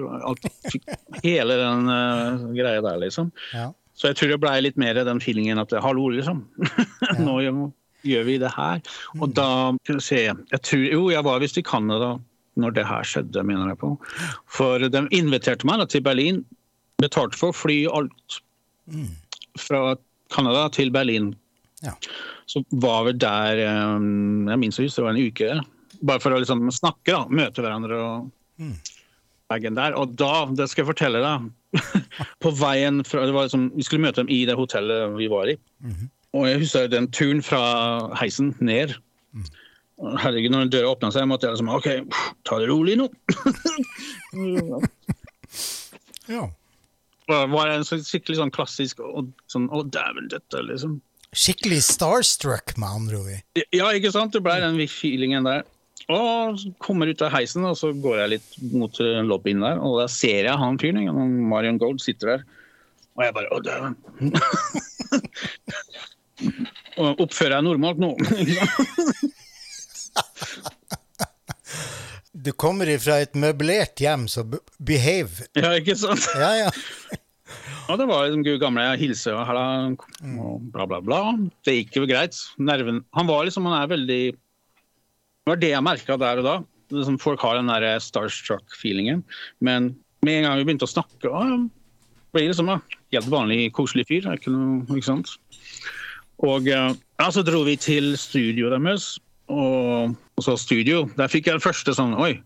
Hele den uh, greia der, liksom. Ja. Så jeg tror det ble litt mer den feelingen at hallo, liksom. Nå, gjør, gjør vi det her? Og da skal vi se jeg tror, Jo, jeg var visst i Canada når det her skjedde, mener jeg på. For de inviterte meg da til Berlin. Betalte for fly og alt. Fra Canada til Berlin. Ja. Så var vi der eh, Jeg minst husker det var en uke. Bare for å liksom snakke, da. Møte hverandre og bagen der. Og da, det skal jeg fortelle deg På veien fra det var liksom, Vi skulle møte dem i det hotellet vi var i. Og jeg husker den turen fra heisen ned. Herregud, når døra åpna seg, måtte jeg liksom OK, ta det rolig nå. ja. Det var en skikkelig sånn klassisk og sånn Å, dæven, dette, liksom. Skikkelig starstruck, med andre ord. Ja, ikke sant? Det ble den feelingen der. Og kommer ut av heisen, og så går jeg litt mot eh, lobbyen der, og da ser jeg han fyren, Marion Gold, sitter der. Og jeg bare Å, dæven. oppfører jeg normalt nå? Du kommer ifra et møblert hjem, så behave. ja, ikke sant? Ja, ja. Og det var liksom gud gamle hilse og halla og bla, bla, bla. Det gikk jo greit. Nerven Han var liksom Han er veldig Det var det jeg merka der og da. Liksom folk har den der starstruck-feelingen. Men med en gang vi begynte å snakke, å, ble det liksom en helt vanlig, koselig fyr. Ikke noe, ikke sant? Og eh, ja, så dro vi til studioet deres. Og, og så studio. Der fikk jeg den første sånn Oi.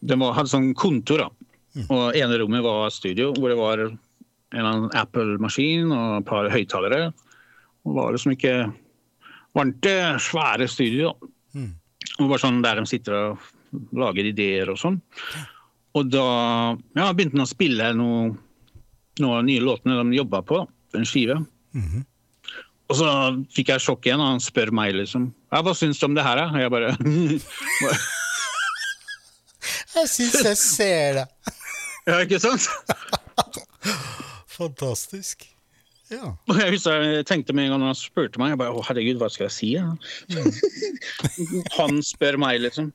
Det hadde sånn kontor, da. Og ene rommet var studio, hvor det var en eller annen Apple-maskin og et par høyttalere. Og var liksom ikke varmt det svære studio. Mm. Og bare sånn der de sitter og lager ideer og sånn. Og da ja, begynte han å spille noe, noen av de nye låtene de jobba på. En skive. Og så fikk jeg sjokk igjen, og han spør meg liksom ja, Hva syns du om det her, da? Og jeg bare Jeg syns jeg ser det. Ja, ikke sant? Fantastisk. Ja. Og jeg husker jeg tenkte med en gang han spurte meg, jeg bare, å herregud, hva skal jeg si? Ja? han spør meg, liksom.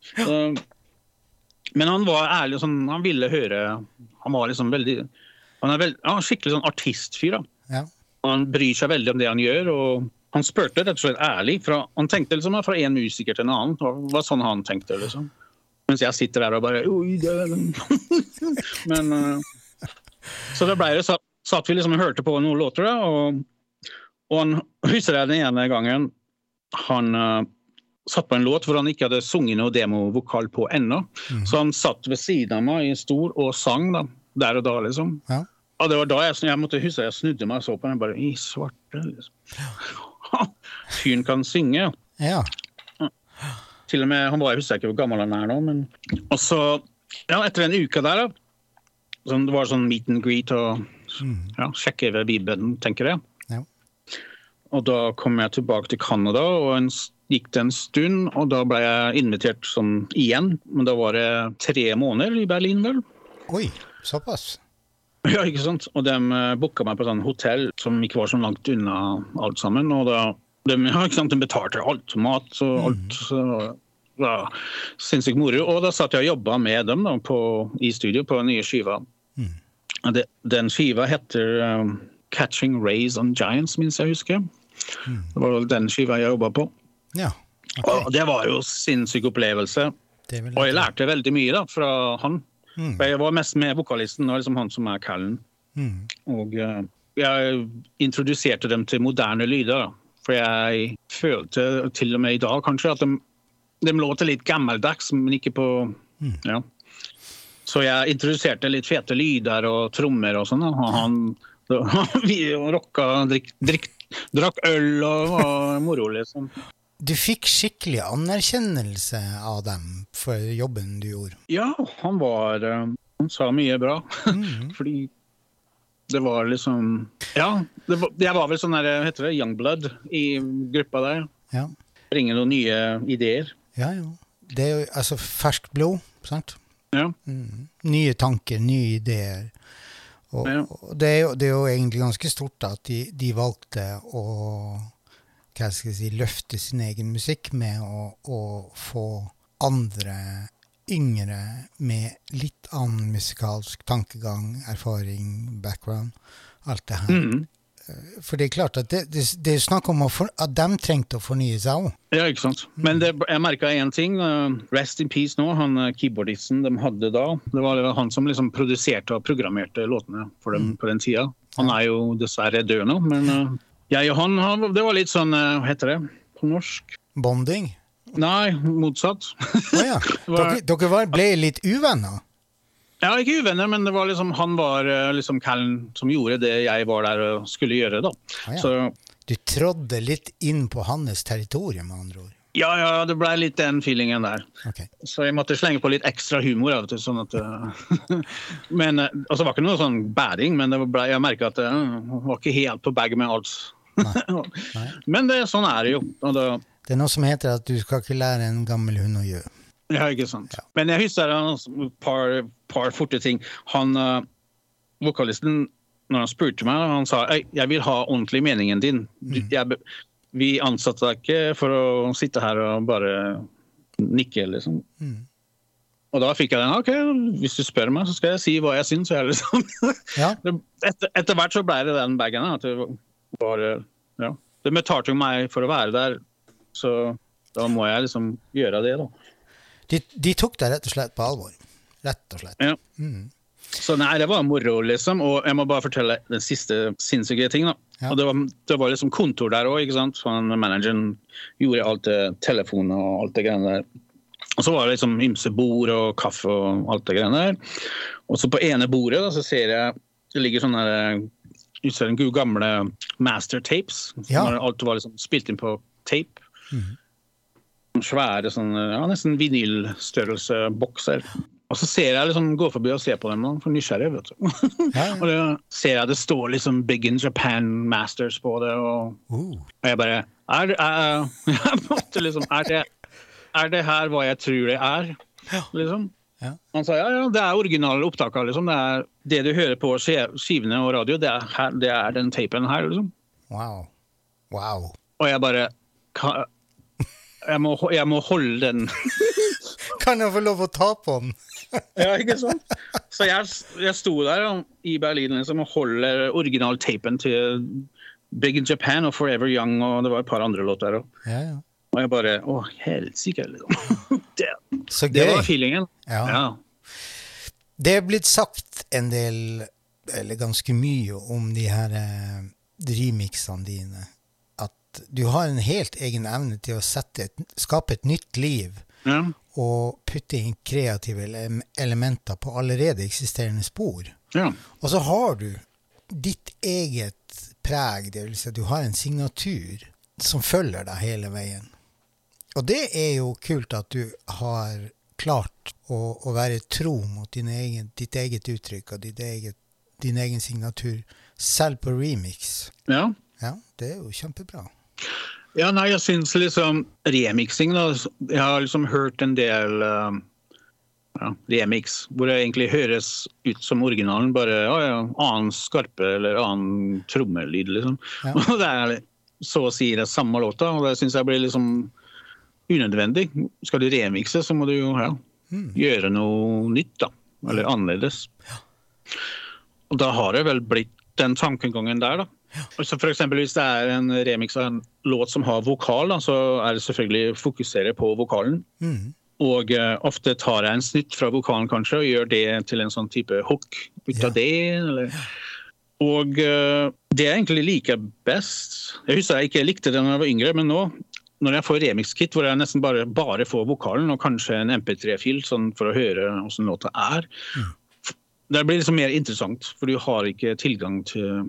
Men han var ærlig, sånn, han ville høre Han var liksom veldig Han er veld, ja, skikkelig sånn artistfyr. da. ja. Han bryr seg veldig om det han gjør. og Han spurte rett og slett ærlig. Fra, han tenkte liksom fra en musiker til en annen. Det var sånn han tenkte. liksom. Mens jeg sitter der og bare Oi, det er. Men eh, Så det ble det. Så satt vi liksom og hørte på noen låter, da, og, og han husker jeg den ene gangen han uh, satt på en låt hvor han ikke hadde sunget noe demovokal på ennå. Så han satt ved siden av meg i en stol og sang da, der og da, liksom. Ja. Og det var da jeg, jeg måtte huske jeg snudde meg og så på den. bare, I svarte, liksom. Fyren kan synge. ja. Til og med, han var, Jeg husker ikke hvor gammel han er nå, men Og så, ja, etter en uke der, da, sånn, det var sånn meet and greet og ja, sjekke ved Bibelen, tenker jeg. Ja. Og da kom jeg tilbake til Canada, og en, gikk det en stund, og da ble jeg invitert sånn igjen. Men da var det tre måneder i Berlin, vel. Oi, såpass. Ja, ikke sant? Og de uh, booka meg på sånn hotell som ikke var så langt unna alt sammen. Og da, de, ja, ikke sant? de betalte alt, mat og alt. Så, ja, Sinnssykt moro. Og da satt jeg og jobba med dem da, på, i studio på den nye skiva. Det, den skiva heter um, 'Catching Rays on Giants', minst jeg husker. Det var vel den skiva jeg jobba på. Ja. Og det var jo sinnssyk opplevelse. Og jeg lærte veldig mye da, fra han. For Jeg var mest med vokalisten, og liksom han som er Callen. Mm. Og uh, jeg introduserte dem til moderne lyder. For jeg følte til og med i dag kanskje at de, de låter litt gammeldags, men ikke på ja. Så jeg introduserte litt fete lyder og trommer og sånn. Og han vi rocka, drikk, drikk, drakk øl og var moro, liksom. Du fikk skikkelig anerkjennelse av dem for jobben du gjorde. Ja, han var eh, Han sa mye bra. Fordi det var liksom Ja, det var, jeg var vel sånn der, heter det, youngblood i gruppa der. Ja, Bringe noen nye ideer. ja. ja. Det er jo altså ferskt blod, sant? Ja. Nye tanker, nye ideer. Og, Ja. og det, er jo, det er jo egentlig ganske stort da, at de, de valgte å hva skal jeg si, løfte sin egen musikk med å, å få andre yngre med litt annen musikalsk tankegang, erfaring, background, alt det her, Mhm. For det er klart at det, det, det er snakk om for, at de trengte å fornye seg òg. Ja, ikke sant. Men det, jeg merka én ting. eh, Rest in peace nå, han eh, keyboardisten de hadde da. Det var han som liksom produserte og programmerte låtene for dem på den tida. Han er jo dessverre død nå, men eh, jeg og han, han Det var litt sånn Hva heter det på norsk? Bonding. Nei, motsatt. Å ja. Dere, dere var, ble litt uvenner? Ja, ikke uvenner, men det var liksom, han var eh, liksom kallen som gjorde det jeg var der og skulle gjøre. da. Ah, ja. Så Du trådde litt inn på hans territorium, med andre ord. ja, ja, det ble litt den feelingen der. Okay. Så jeg måtte slenge på litt ekstra humor og til. sånn at... eh, men, eh, altså, det var ikke noe sånn bæring, men det ble, jeg merka at jeg var ikke helt på bag med alt. Nei. men det, sånn er det jo. Da, Det er noe som heter at du skal ikke lære en gammel hund å gjøre. Ja, ikke sant. Men jeg husker et par, par forte ting. Han, uh, Vokalisten, når han spurte meg, han sa jeg vil ha ordentlig meningen din. Du, jeg, vi ansatte deg ikke for å sitte her og bare nikke, liksom. Og da fikk jeg den. OK, hvis du spør meg, så skal jeg si hva jeg syns. Liksom. Ja. Etter, etter hvert så ble det den bagen. At det var ja. Det betalte meg for å være der, så da må jeg liksom gjøre det, da. De, de tok deg rett og slett på alvor. Rett og slett. Ja. Så nei, det var moro, liksom. Og jeg må bare fortelle den siste sinnssyke ting. da. Ja. Og det var, det var liksom kontor der òg, ikke sant. For manageren gjorde alt det, telefon og alt det greiene der. Og så var det liksom ymse bord og kaffe og alt det greiene der. Og så på ene bordet da, så ser jeg det ligger sånne der, gode gamle master tapes. Ja. Alt var liksom spilt inn på tape. Svære sånn, ja, nesten vinylstørrelse bokser. Og så ser jeg liksom gå forbi og se på dem, for nysgjerrig, vet du. Ja, og da ser jeg det står liksom Big in Japan Masters på det, og, Uh, og jeg bare er, det- er, jeg måtte liksom, er, det, er det her hva jeg tror det er? Liksom. Ja. Han sa ja, ja, det er originale opptaker. Liksom. Det, er, det du hører på ski- skivene og radio, det er, her, det er den tapen her. Liksom. wow. Wow. Og jeg bare jeg må, jeg må holde den Kan jeg få lov å ta på den? Ja, ikke sant? Så jeg, jeg sto der og, i Berlin liksom, og holder originaltapen til Big in Japan og Forever Young og det var et par andre låter. Og, Ja, ja. og jeg bare Å, helsike, liksom. Det, Så det var feelingen. Ja. Ja. Det er blitt sagt en del, eller ganske mye, om de her eh, remixene dine. At du har en helt egen evne til å et, skape et nytt liv Ja. og putte inn kreative elementer på allerede eksisterende spor. ja. Og så har du ditt eget preg, vil si at du har en signatur som følger deg hele veien. Og det er jo kult at du har klart å, å være tro mot din egen, ditt eget uttrykk og ditt eget, din egen signatur, selv på remix. ja. Ja, det er jo kjempebra. Ja, nei, jeg syns liksom remixing da, Jeg har liksom hørt en del um, ja, remix hvor det egentlig høres ut som originalen, bare ja, ja, annen skarpe eller annen trommelyd, liksom. Ja. Og det er så å si det samme låta, og det syns jeg blir liksom unødvendig. Skal du remixe, så må du jo ja, gjøre noe nytt, da. Eller annerledes. Og da har det vel blitt den tankegangen der, da. Og så for eksempel Hvis det er en remix av en låt som har vokal, da, så er det selvfølgelig å fokusere på vokalen. Mm. Og uh, ofte tar jeg en snitt fra vokalen kanskje og gjør det til en sånn type hook ut Ja. det. Eller. Og uh, det jeg egentlig liker best Jeg husker jeg ikke likte det da jeg var yngre, men nå når jeg får remix-kit hvor jeg nesten bare, bare får vokalen og kanskje en MP3-fil sånn for å høre hvordan låta er, det blir liksom mer interessant, for du har ikke tilgang til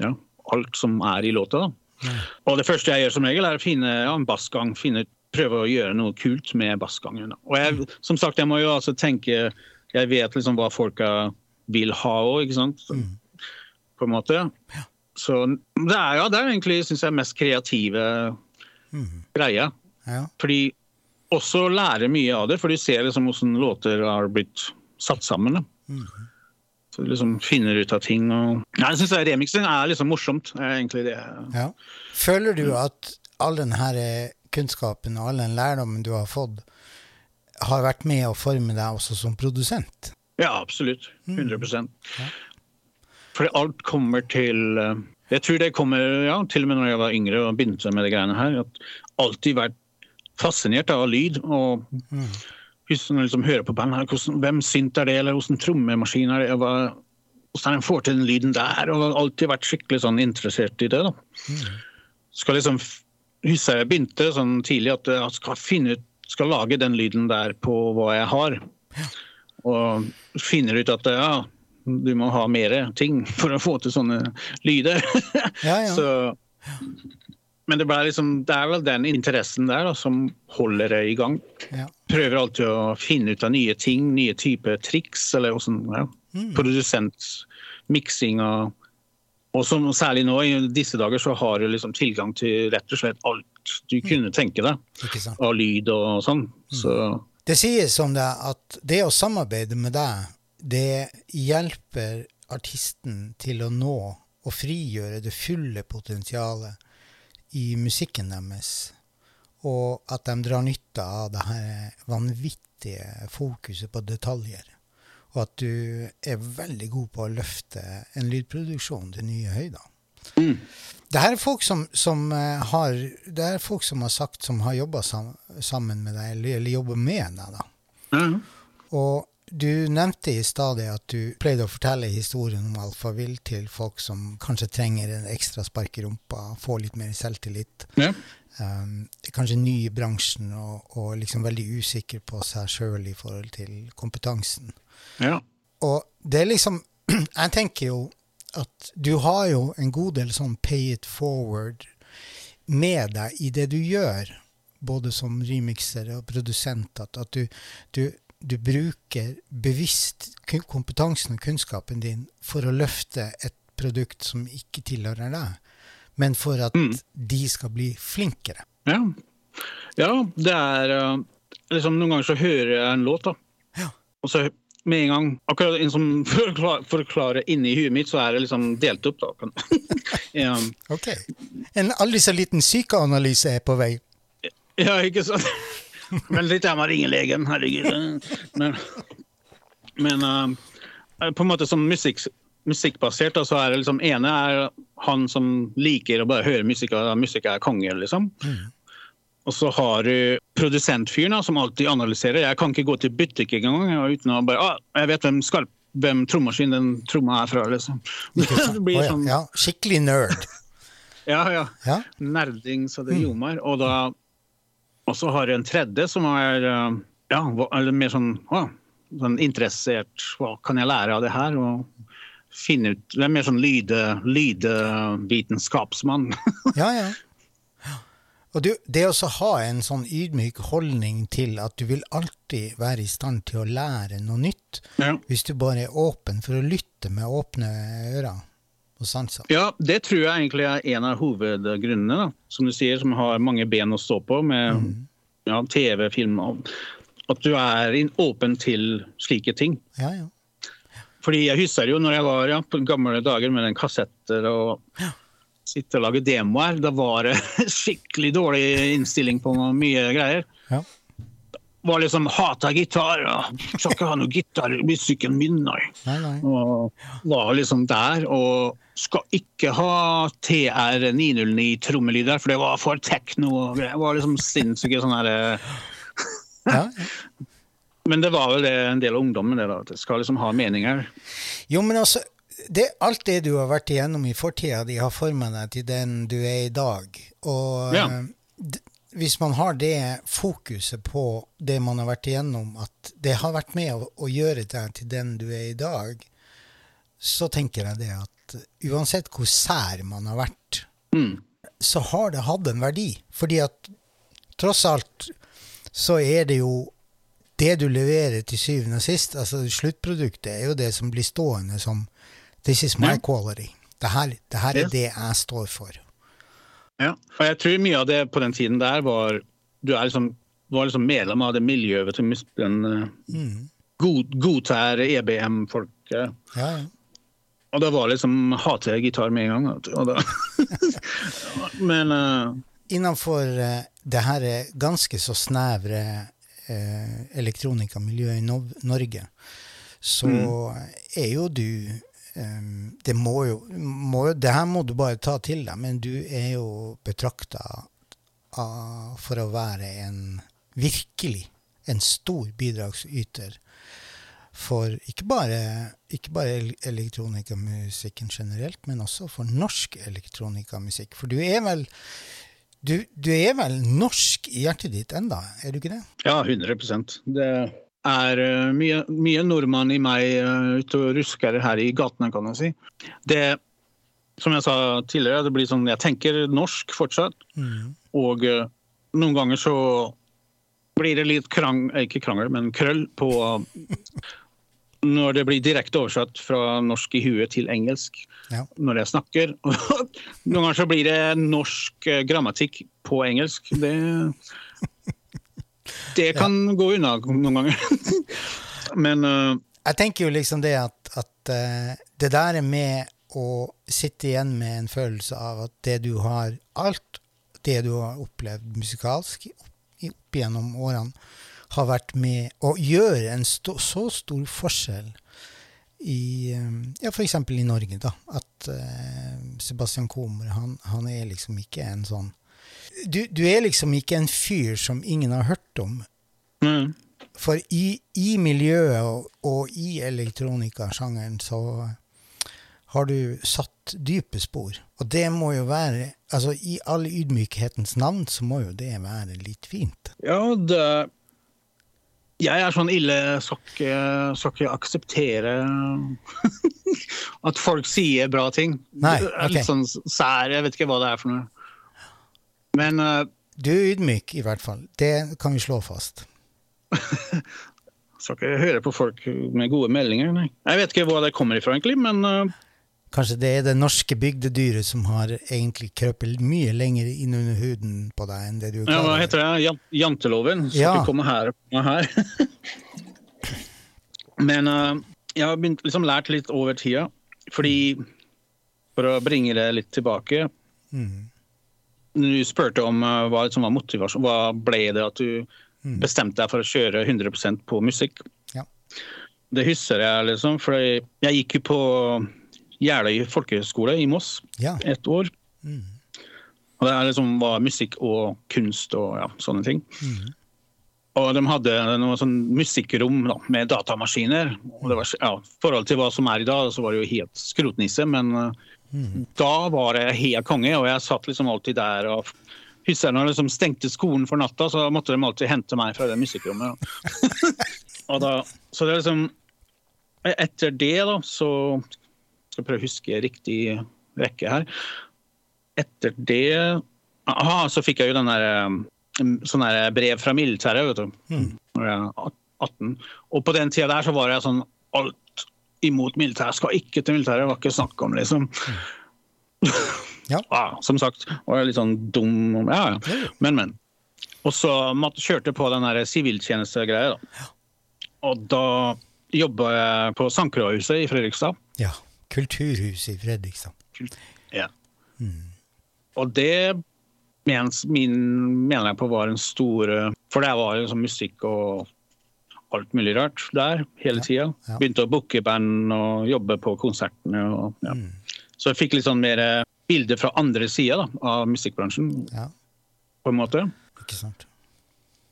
ja, alt som er i låta. da. Og det første jeg gjør som regel, er å finne ja, en bassgang. Finne, prøve å gjøre noe kult med bassgangen. Og jeg, som sagt, jeg må jo altså tenke Jeg vet liksom hva folka vil ha òg, ikke sant? På en måte. Ja. Så det er, ja, det er egentlig, syns jeg, mest kreative greia. Ja. Fordi også lære mye av det, for du ser liksom hvordan låter har blitt satt sammen. Da. Du liksom finner ut av ting. Og... Nei, jeg syns remixing er liksom morsomt. er egentlig det. Ja. Føler du at all den her eh, kunnskapen og all den lærdommen du har fått, har vært med å forme deg også som produsent? Ja, absolutt. 100% Fordi alt kommer til eh, Jeg tror det kommer ja, til og med når jeg var yngre og begynte med de greiene her. at Alltid vært fascinert av lyd. og Hvis man liksom hører på band her, hvordan, hvem synt er det, eller hvordan trommemaskin er det? hva- Hvordan en får til den lyden der. og har Alltid vært skikkelig sånn interessert i det. da. Skal liksom husker jeg begynte sånn tidlig at jeg skal finne ut skal lage den lyden der på hva jeg har. Og finner ut at ja, du må ha mer ting for å få til sånne lyder. Ja, ja. Så, men det, liksom, det er vel den interessen der da, som holder det i gang. Ja. Prøver alltid å finne ut av nye ting, nye typer triks, eller hvordan ja, Mm. Produsentmiksing og og som særlig nå i disse dager så har du liksom tilgang til rett og slett alt du kunne tenke deg av lyd og sånn. Så Det sies om deg at det å samarbeide med deg, det hjelper artisten til å nå og frigjøre det fulle potensialet i musikken deres, og at de drar nytte av det her vanvittige fokuset på detaljer. Og at du er veldig god på å løfte en lydproduksjon til nye høyder. Det her er folk som, som eh, har Det er folk som har sagt som har jobba sammen med deg, eller, eller jobber med deg. da. Mm. Og du nevnte i stad at du pleide å fortelle historien om Alfavill til folk som kanskje trenger en ekstra spark i rumpa, få litt mer selvtillit. Ja. Um, kanskje ny i bransjen og, og liksom veldig usikker på seg sjøl i forhold til kompetansen. ja. Og det er liksom Jeg tenker jo at du har jo en god del sånn pay it forward med deg i det du gjør, både som remixer og produsent, at, at du, du, du bruker bevisst kompetansen og kunnskapen din for å løfte et produkt som ikke tilhører deg, men for at de skal bli flinkere. Ja. ja, det er eh, liksom Noen ganger så hører jeg en låt, da. Ja. Og så med en gang Akkurat en som forklar- forklarer inni huet mitt, så er det liksom delt opp, da. ja, Ok. En aldri så liten psykoanalyse er på vei. ja, ikke sant? Men litt jeg må ringe legen, herregud. Men, men uh, på en måte som musikk, musikkbasert, da, så er det liksom ene er han som liker å bare høre musikk, og musikk er konge, liksom. Og så har du produsentfyren som alltid analyserer. Jeg kan ikke gå til butikk engang uten å bare ah, Jeg vet hvem, skarp, hvem trommaskin den tromma er fra, liksom. Blir Å ja, sånn ja, skikkelig nerd. Ja, ja. Ja. Nerding så det ljomer. Og da Og så har jeg en tredje som er eh, ja, mer sånn, å, sånn interessert Hva kan jeg lære av det her? Og finne ut Det er mer sånn lyde, lydvitenskapsmann. Ja, ja. Og du, det å ha en sånn ydmyk holdning til at du vil alltid være i stand til å lære noe nytt, ja. hvis du bare er åpen for å lytte med åpne ører og sanser. ja, det tror jeg egentlig er en av hovedgrunnene. da. Som du sier, som har mange ben å stå på med ja, TV, film At du er åpen til slike ting. Ja, ja. Fordi jeg husker jo når jeg var ja, på gamle dager med den kassetter og sitte og lage demoer, da var det skikkelig dårlig innstilling på mye greier. ja. Var liksom hata gitar. Skal ikke ha noe gitar i musikken min, nei. Nei, nei. Og var liksom der. Og skal ikke ha TR 909 trommelyder, for det var for tekno. og greier. Var liksom sinnssyke sånne her, eh, Ja, ja. Men det var vel det en del av ungdommen, det da. At det skal liksom ha meninger. Jo, men altså, det, alt det du har vært igjennom i fortida de har forma deg til den du er i dag. Og Ja. Hvis man har det fokuset på det man har vært igjennom, at det har vært med å, å gjøre deg til den du er i dag, så tenker jeg det at uansett hvor sær man har vært, Mm. så har det hatt en verdi. Fordi at tross alt så er det jo det du leverer til syvende og sist, altså sluttproduktet, er jo det som blir stående som This is my quality. Det her, det her er det jeg står for. Ja. Og jeg tror mye av det på den tiden der var Du er liksom, var liksom medlem av det miljøet som den uh, god, godtær EBM-folket. Ja, ja. Og da var liksom hater jeg gitar med en gang. Og da, men uh, Innenfor eh, det her er ganske så snevre uh, elektronikamiljøet i Nov Norge, så er jo du Um, det må jo, må Det her må du bare ta til deg, men du er jo betrakta for å være en virkelig en stor bidragsyter for ikke bare, ikke bare elektronikamusikken generelt, men også for norsk elektronikamusikk. For du er vel du, du er vel norsk i hjertet ditt enda, er du ikke det? Ja, 100% Det er eh, mye, mye nordmann i meg eh, ute og rusker her i gatene, kan jeg si. Det, som jeg sa tidligere, det blir sånn Jeg tenker norsk fortsatt. Og eh, noen ganger så blir det litt krang, ikke krangel, men krøll på når det blir direkte oversatt fra norsk i huet til engelsk Ja. når jeg snakker. Noen ganger så blir det norsk grammatikk på engelsk. Det, det kan gå unna noen ganger. Men uh, Jeg tenker jo liksom det at, at uh, det der er med å sitte igjen med en følelse av at det du har Alt det du har opplevd musikalsk opp, opp gjennom årene, har vært med å gjøre en st så stor forskjell i eh, ja, f.eks. i Norge, da. At uh, Sebastian Komer, han, han er liksom ikke en sånn du, du er liksom ikke en fyr som ingen har hørt om, mm, for i, i miljøet og, og i elektronikasjangeren så har du satt dype spor. Og det må jo være Altså, i all ydmykhetens navn så må jo det være litt fint. ja, det Jeg er sånn ille skal ikke, akseptere at folk sier bra ting. Nei, er Litt sånn sær, jeg vet ikke hva det er for noe. Men uh, Du er ydmyk, i hvert fall. Det kan vi slå fast. skal ikke høre på folk med gode meldinger, nei. Jeg vet ikke hvor det kommer ifra, egentlig, men uh... Kanskje det er det norske bygdedyret som har egentlig krøpet mye lenger inn under huden på deg enn det du klarer. ja, hva heter det? Janteloven? Skal Ja. ikke komme her og komme her. men uh, jeg har begynt, liksom lært litt over tida, fordi For å bringe det litt tilbake Mm. Du spurte om eh, hva som var motivasjon. Hva ble det at du bestemte deg for å kjøre 100% på musikk? Ja. Det husker jeg, liksom. For jeg gikk jo på Jeløy folkehøgskole i Moss Ja. et år. Og det liksom var musikk og kunst og ja, sånne ting. Og de hadde noe sånn musikkrom da, med datamaskiner. Og det var, ja, forhold til hva som er i dag, så var det jo helt skrotnisse, men da var det helt konge. Og jeg satt liksom alltid der og husker liksom stengte skolen for natta, så måtte de alltid hente meg fra det musikkrommet. og da, så det er liksom Etter det, da, så skal prøve å huske riktig rekke her. Etter det Aha, så fikk jeg jo den der sånn brev fra militæret, vet du. Når jeg var 18. Og på den tida der så var jeg sånn alt imot militæret. Skal ikke til militæret, var ikke snakk om, liksom. Ja. Ja, som sagt. Og jeg er litt sånn dum Ja, ja. Men, men. Og så kjørte jeg på den siviltjenestegreia, da. Og da jobba jeg på Sankerøyhuset i Fredrikstad. ja. Kulturhuset i Fredrikstad. Ja. Og det mens min, mener jeg på var en stor For det var jo sånn musikk og alt mulig rart der hele tida. ja. Begynte å booke band og jobbe på konsertene. Og, ja. Så jeg fikk litt sånn mer bilde bilder fra andre sida av musikkbransjen, Ja, på en måte. ikke sant.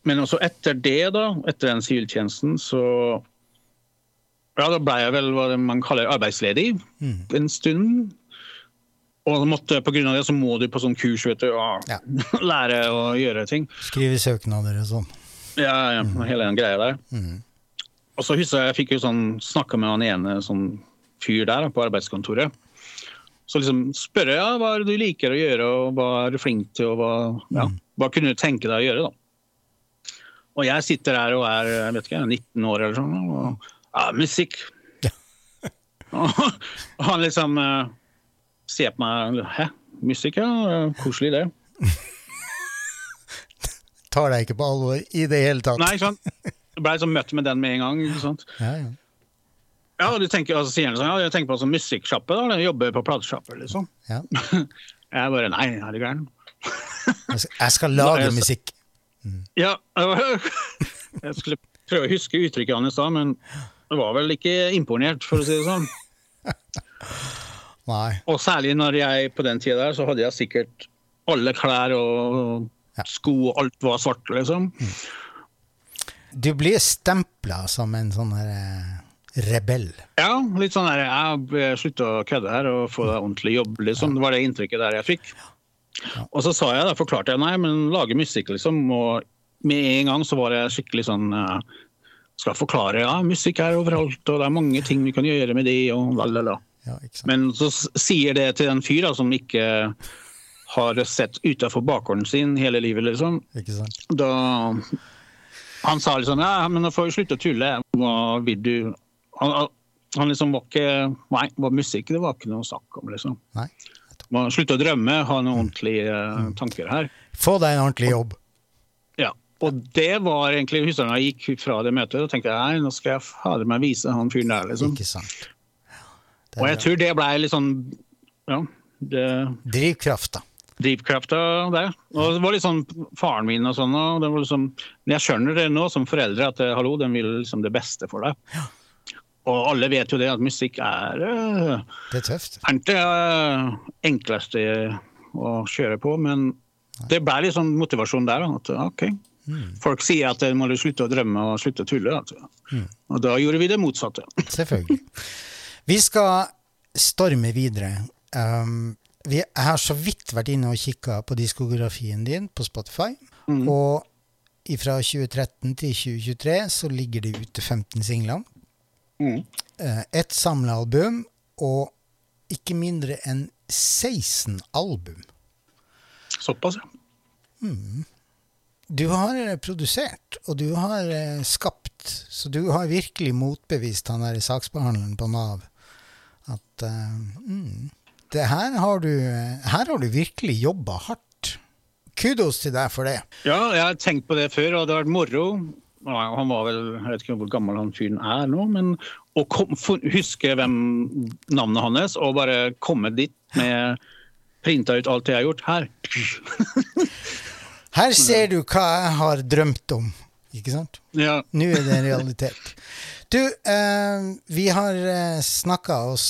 Men også etter det, da, etter den siviltjenesten, så Ja, da ble jeg vel hva man kaller arbeidsledig en stund. Og måtte, på grunn av det så må du på sånn kurs, vet du, og Ja. lære å gjøre ting. Skrive søknader og sånn. Ja, ja, hele den greia der. Mm. Og så husker jeg jeg fikk jo sånn snakka med han ene sånn fyr der på arbeidskontoret. Så liksom spørre ja, hva er det du liker å gjøre, og hva er du flink til, og hva, ja, hva kunne du tenke deg å gjøre, da. Og jeg sitter her og er jeg vet ikke, 19 år eller sånn, og ja, musikk. Og han liksom eh, ser på meg Hæ, musikk, ja, koselig det. Tar deg ikke på alvor i det hele tatt. Nei, ikke sant? Jeg ble liksom møtt med den med en gang. ikke sant? Ja, ja. Ja, du tenker, altså, sier sånn, ja, jeg tenker på sånn musikksjappe, da, jobber på platesjappe, liksom. Ja. Jeg bare, nei, er du gæren? Jeg skal, lage musikk. Ja, jeg skulle prøve å huske uttrykket hans da, men det var vel ikke imponert, for å si det sånn. Nei. Og særlig når jeg på den tida der, så hadde jeg sikkert alle klær og Ja. sko og alt var svart, liksom. Du blir stempla som en sånn her eh, rebell. Ja, litt sånn der, jeg slutter å kødde her og få deg ordentlig jobb, liksom. Det var det inntrykket der jeg fikk. Og så sa jeg da, forklarte jeg nei, men lage musikk, liksom. Og med en gang så var jeg skikkelig sånn eh, Skal forklare, ja, musikk er overalt, og det er mange ting vi kan gjøre med det, og la, la, la. Men så sier det til en fyr da, som ikke har sett utafor bakgården sin hele livet, liksom. Ikke sant? Da Han sa liksom ja, men nå får vi slutte å tulle. Hva vil du Han, han liksom var ikke Nei, var musikk det var ikke noe snakk om, liksom. Nei. Man slutte å drømme, ha noen ordentlige mm. tanker her. Få deg en ordentlig jobb. Ja. Og det var egentlig Husker jeg gikk fra det møtet, og tenkte nei, nå skal jeg fader meg vise han fyren der, liksom. Ikke sant? Og jeg tror det blei litt sånn Ja. det drivkrafta. Drivkrafta der. Og det var litt sånn faren min og sånn. og det var liksom, men Jeg skjønner det nå som foreldre at eh, hallo, den vil liksom det beste for deg. Og alle vet jo det at musikk er uh, Det er tøft. ikke det eh, enkleste å kjøre på, men det ble litt sånn motivasjon der. At ok, folk sier at må du slutte å drømme og slutte å tulle. Altså. Og da gjorde vi det motsatte. Selvfølgelig. Vi skal storme videre. Um, vi har så vidt vært inne og kikka på diskografien din på Spotify. Og fra 2013 til 2023 så ligger det ute 15 singler. Mm. Et Ett samlealbum og ikke mindre enn 16 album. Såpass, ja. Mm. Du har eh, produsert, og du har eh, skapt, så du har virkelig motbevist han der saksbehandleren på Nav at uh, mm, det her har du Her har du virkelig jobba hardt. Kudos til deg for det. Ja, jeg har tenkt på det før, og det har vært moro. Han var vel, Jeg vet ikke hvor gammel han fyren er nå, men å kom, huske hvem navnet hans, og bare komme dit med Printa ut alt det jeg har gjort. Her. Her ser du hva jeg har drømt om, ikke sant? Ja, Nå er det en realitet. Du, eh, vi har eh, snakka oss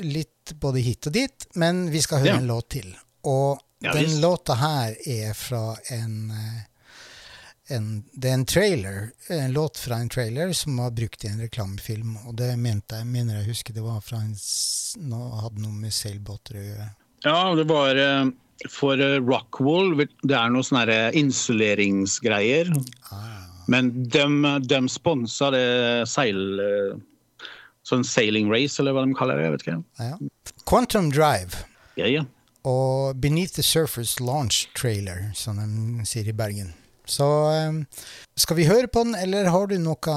litt både hit og dit, men vi skal høre Ja. en låt til. Og Ja, den visst. låta her er fra en, eh, en Det er en trailer, en låt fra en trailer som var brukt i en reklamefilm. Og det mente jeg, mener jeg husker det var fra en hadde noe med seilbåter å gjøre. ja det var eh, for Rockwall. Rockwool. Det er noen sånne insuleringsgreier. Men de, de sponsa det seil... eh, Sånn sailing race, eller hva de kaller det. jeg vet ikke. Ja. Quantum Drive Ja, ja. og Beneath the Surface Launch Trailer, som de sier i Bergen. Så eh, skal vi høre på den, eller har du noe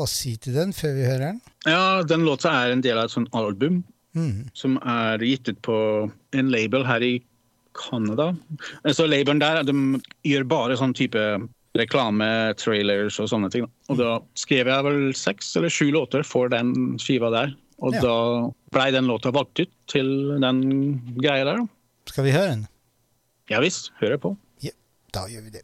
å si til den før vi hører den? Ja, den låta er en del av et sånt album Mm. som er gitt ut på en label her i Canada. Så labelen der de gjør bare sånn type reklame, trailers og sånne ting. Og da skrev jeg vel seks eller sju låter for den skiva der. Og Ja. da blei den låta valgt ut til den greia der. da. Skal vi høre den? Ja visst, hører på. Ja, da gjør vi det.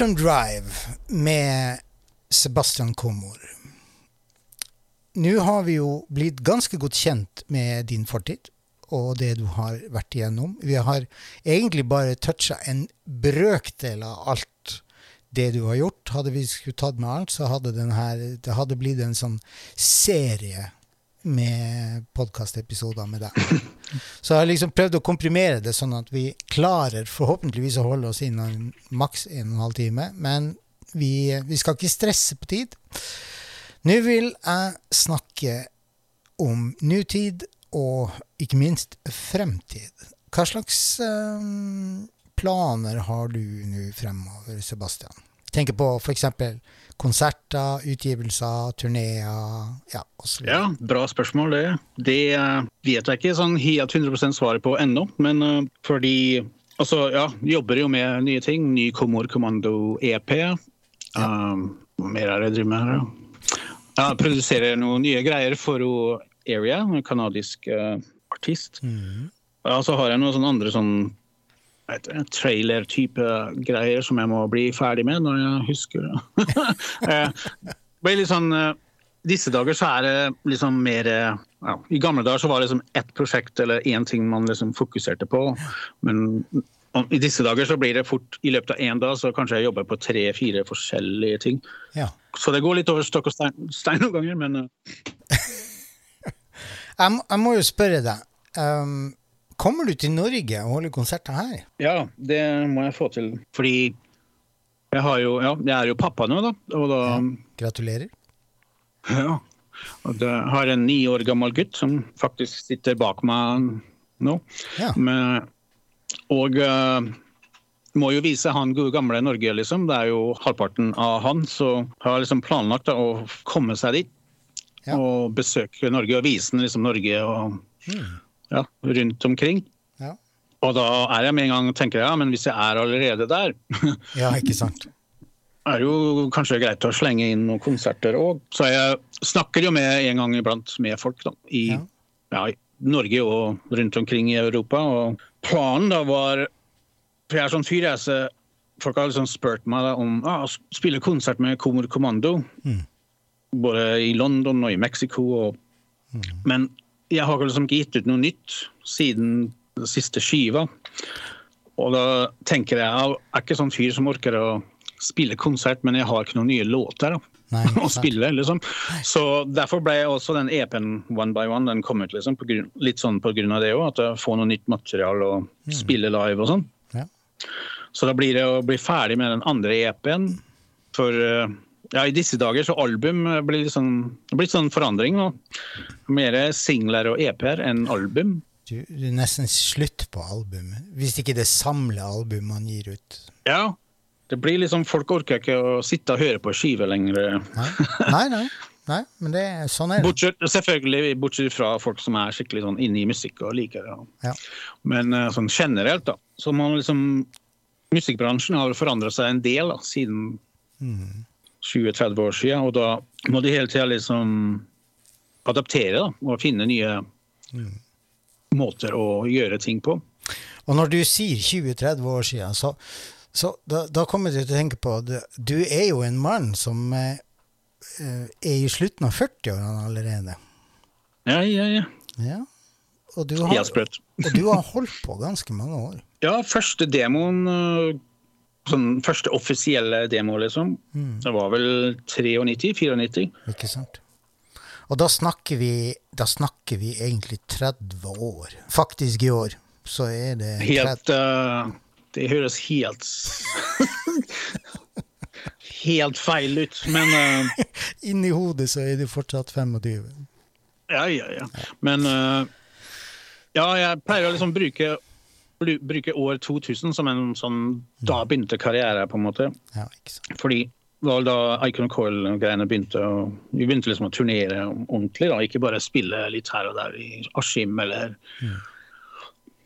Quantum Drive med Sebastian Komor. Nå har vi jo blitt ganske godt kjent med din fortid og det du har vært igjennom. Vi har egentlig bare toucha en brøkdel av alt det du har gjort. Hadde vi skulle tatt med alt, så hadde her, det hadde blitt en sånn serie med podkastepisoder med deg. Så jeg har liksom prøvd å komprimere det sånn at vi klarer forhåpentligvis å holde oss innen maks en og en halv time. Men vi, vi skal ikke stresse på tid. Nå vil jeg snakke om nutid og ikke minst fremtid. Hva slags eh, planer har du nå fremover, Sebastian? Tenker på f.eks. konserter, utgivelser, turneer ja, osv. Ja, bra spørsmål det. Det eh, vet jeg ikke sånn helt 100% svaret på ennå, men eh, fordi Altså, ja, jobber jo med nye ting. Ny Komor Kommando EP. Um, hva mer er det jeg driver med her, da? Ja, produserer noen nye greier for Area, en kanadisk uh, artist. Ja, så har jeg noen sånne andre sånn trailer-type greier som jeg må bli ferdig med når jeg husker det. Eh, sånn eh, disse dager så er det liksom mer eh, ja, I gamle dager så var det liksom ett prosjekt eller én ting man liksom fokuserte på. Men om- i disse dager så blir det fort i løpet av én dag så kanskje jeg jobber på tre-fire forskjellige ting. Ja. Så det går litt over stokk og stein, stein noen ganger, men Jeg, må- jo spørre deg. ehm, kommer du til Norge og holder konserter her? ja, det må jeg få til. Fordi jeg har jo Ja, jeg er jo pappa nå, da. Da Gratulerer. Ja. Og jeg har en ni år gammel gutt som faktisk sitter bak meg nå. Ja. Men, og uh, må jo vise han gode gamle Norge, liksom. Det er jo halvparten av han, så har jeg liksom planlagt da, å komme seg dit. Ja. Og besøke Norge og vise liksom Norge og ja, rundt omkring. Ja. Og da er jeg med en gang tenker jeg, ja, men hvis jeg er allerede der, ja, ikke sant? er det jo kanskje greit å slenge inn noen konserter òg. Så jeg snakker jo med en gang iblant med folk da, i, Ja. ja. i Norge og rundt omkring i Europa. Og planen da var For jeg er sånn fyr, jeg, så folk har liksom spurt meg da, om ah, spille konsert med Komor Kommando. Både i London og i Mexico. Og, Men jeg har liksom ikke gitt ut noe nytt siden den siste skiva. Og da tenker jeg jeg er ikke sånn fyr som orker å spille konsert, men jeg har ikke noen nye låter da, Nei, å spille. liksom. Så Derfor ble jeg også den EP-en One by One den kom ut liksom, på grunn, litt sånn av det òg. At jeg får noe nytt materiale og spille live og sånn. Ja. Så da blir det å bli ferdig med den andre EP-en. For eh, ja, i disse dager så album eh, blir litt sånn, det blir sånn forandring nå. Mer singler og EP-er enn album. Du, det er nesten slutt på albumet. Hvis ikke det samler album man gir ut. Ja. Det blir liksom, Folk orker ikke å sitte og høre på skive lenger. Nei, nei, nei. nei men det, sånn er det. Bortsett, selvfølgelig bortsett fra folk som er skikkelig sånn inne i musikk og liker det. Ja. Men eh, sånn generelt, da. Så man liksom Musikkbransjen har forandra seg en del da, siden 20-30 år siden. Og da må de hele tida liksom adaptere da, og finne nye måter å gjøre ting på. Og når du sier 20-30 år siden, så, så da, da kommer du til å tenke på at Du er jo en mann som eh, eh, er i slutten av 40-årene allerede. Ja, ja, ja. Ja. Og du, har, og du har holdt på ganske mange år. Ja, første demoen øh, Sånn første offisielle demo, liksom. Det var vel 93-94. Ikke sant? Og da snakker vi, da snakker vi egentlig 30 år. Faktisk i år så er det 30. Helt uh, Det høres helt Helt feil ut, men uh, Inni hodet så er du fortsatt 25. Ja, ja, ja. Men uh, Ja, jeg pleier å liksom bruke bru- Bruke år 2000 som en sånn Da begynte karriere, på en måte. Ja? Fordi det var da Icon Coil-greiene begynte. og Vi begynte liksom å turnere ordentlig, da. ikke bare spille litt her og der i Askim eller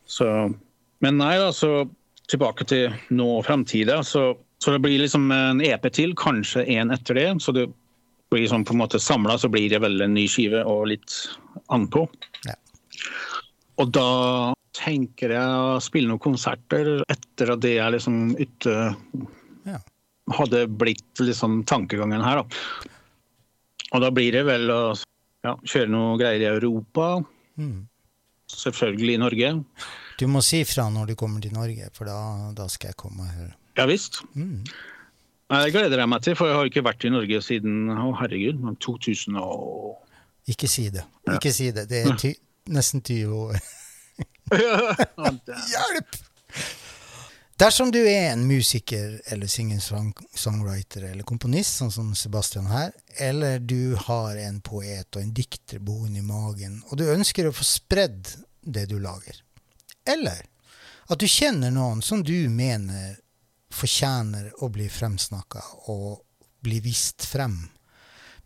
så, Men nei, da, så tilbake til nå og framtida. Så, så det blir liksom en EP til, kanskje en etter det. Så det blir liksom på en måte samla, så blir det vel en ny skive og litt anpå. Ja. Og da tenker jeg å spille noen konserter etter at det er liksom ute Ja. hadde blitt liksom tankegangen her. da. Og da blir det vel å ja, kjøre noe greier i Europa. Selvfølgelig i Norge. Du må si fra når du kommer til Norge, for da, da skal jeg komme her. Ja visst. Mm. Det gleder jeg meg til, for jeg har ikke vært i Norge siden å herregud, 2000 og Ikke si det. Ikke si det. Det er ty nesten 20 år. Hjelp! Dersom du er en musiker eller singer-songwriter eller komponist, sånn som Sebastian her, eller du har en poet og en dikter boende i magen, og du ønsker å få spredd det du lager, eller at du kjenner noen som du mener fortjener å bli fremsnakka og bli vist frem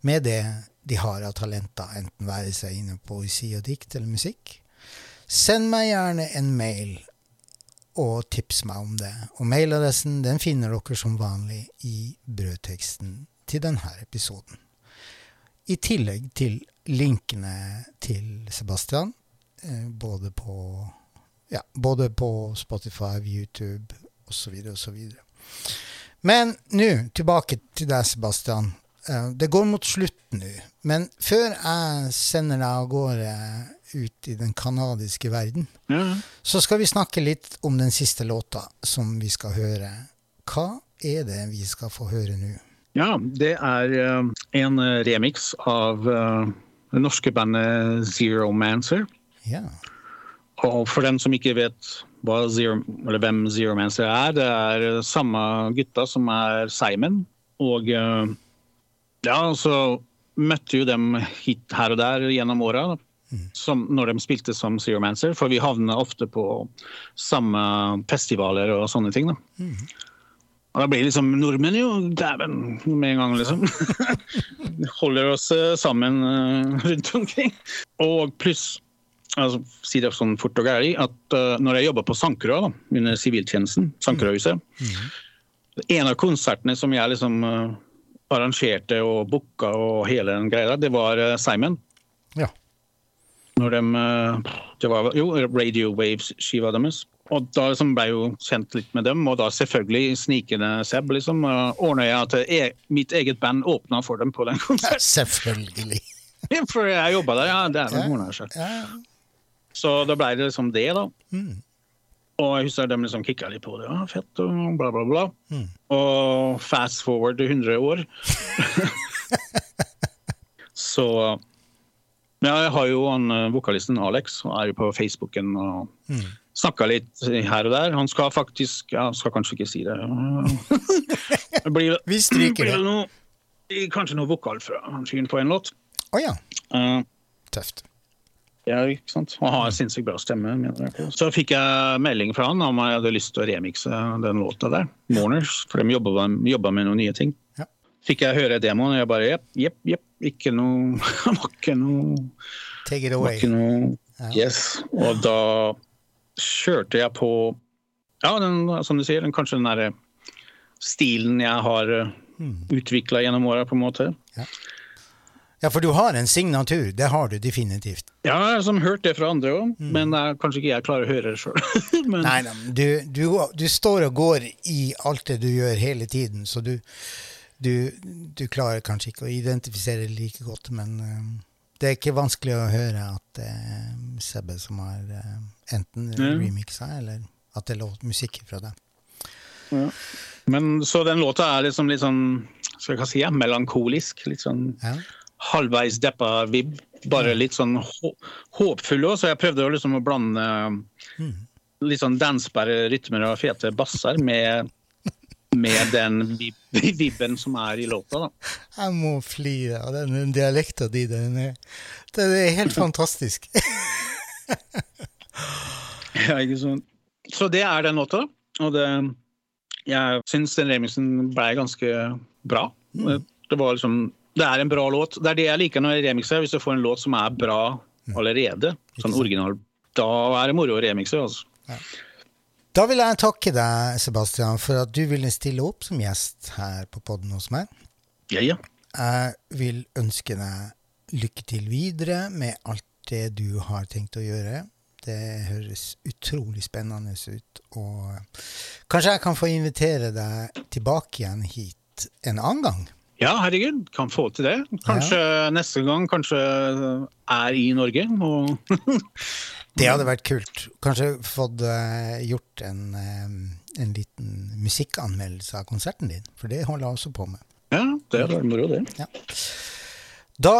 med det de har av talenter, enten være seg inne på poesi og dikt eller musikk, send meg gjerne en mail og tips meg om det. Og mailadressen den finner dere som vanlig i brødteksten til denne episoden. I tillegg til linkene til Sebastian, eh, både på, ja, både på Spotify, YouTube osv. osv. Men nå tilbake til deg, Sebastian. Eh, Det går mot slutten nå, men før jeg sender deg av gårde ut i den kanadiske verden, Ja. så skal vi snakke litt om den siste låta som vi skal høre. Hva er det vi skal få høre nå? Ja, det er eh, en remix av eh, det norske bandet Zero Mancer. Ja. Og for dem som ikke vet Zero, eller hvem Zero Mancer er, det er samme gutta som er Simon. Og eh, ja, så møtte jo dem hit her og der gjennom åra. Som når de spilte som Zeromancer, for vi havner ofte på samme festivaler og sånne ting. da. Og da blir liksom nordmenn jo dæven med en gang, liksom. Holder oss eh, sammen eh, rundt omkring. Og pluss, altså, si det sånn fort og gærlig, at uh, når jeg jobba på Sankerø da, under siviltjenesten, Sankerøyhuset En av konsertene som jeg liksom uh, arrangerte og booka og hele den greia, det var uh, Simon. Ja. Når de, eh, det var jo Radio Waves-skiva deres. Og da liksom ble jeg jo kjent litt med dem, og da selvfølgelig snikende Seb liksom, ordna jeg at jeg, mitt eget band åpna for dem på den konserten. Selvfølgelig. For jeg jobba der, ja. Det er vel ordna seg. Så da ble det liksom det, da. Og jeg husker de liksom kicka litt på det. Ja, fett og bla, bla, bla. Og fast forward til 100 år. Så Ja, jeg har jo han eh, vokalisten Alex, og er jo på Facebooken og mm. snakka litt her og der. Han skal faktisk Ja, skal kanskje ikke si det. det blir, Vi stryker det. noe, kanskje noe vokal fra han fyren på en låt. Å ja. Uh, Tøft. ja, ikke sant? Han har en sinnssykt bra stemme. mener jeg. Så fikk jeg melding fra han om jeg hadde lyst til å remikse den låta der. Mourners, for de jobba med noen nye ting. Ja. Fikk jeg høre demoen, og jeg bare jepp, jepp, jepp. Ikke noe Han var ikke noe, Take it away. noe Yes. Og da kjørte jeg på Ja, den, som du sier, den, kanskje den derre stilen jeg har mm. utvikla gjennom åra, på en måte. Ja, for du har en signatur. Det har du definitivt. Ja, jeg har hørt det fra andre òg, men eh, kanskje ikke jeg klarer å høre det sjøl. men Nei, nei, du, du, du står og går i alt det du gjør hele tiden, så du, du, du klarer kanskje ikke å identifisere det like godt, men eh, det er ikke vanskelig å høre at det er Sebbe som har eh, enten Ja. remixa, eller at det er låt musikk fra deg. Men så den låta er liksom litt sånn skal jeg si, ja, melankolisk. Litt sånn Ja. halvveis deppa vibb. Bare litt sånn hå håpfull òg, så jeg prøvde liksom å blande litt sånn dansbare rytmer og fete basser med, med den vibben som er i låta. da. Jeg må flire av den, den dialekta di. Den er, den er helt fantastisk. Ja, ikke sant? Så det er den låta. Og det, jeg syns den remixen ble ganske bra. Det var liksom Det er en bra låt. Det er det jeg liker når jeg remixer. Hvis du får en låt som er bra allerede, sånn original, da er det moro å remixe. Altså. Da vil jeg takke deg, Sebastian, for at du ville stille opp som gjest her på podden hos meg. Ja, ja. Jeg vil ønske deg lykke til videre med alt det du har tenkt å gjøre. Det høres utrolig spennende ut. Og kanskje jeg kan få invitere deg tilbake igjen hit en annen gang? Ja, herregud, kan få til det. Kanskje neste gang kanskje er i Norge. Og Det hadde vært kult. Kanskje fått uh, gjort en, eh, en liten musikkanmeldelse av konserten din, for det holder jeg også på med. ja, det hadde vært moro, det. Ja. Da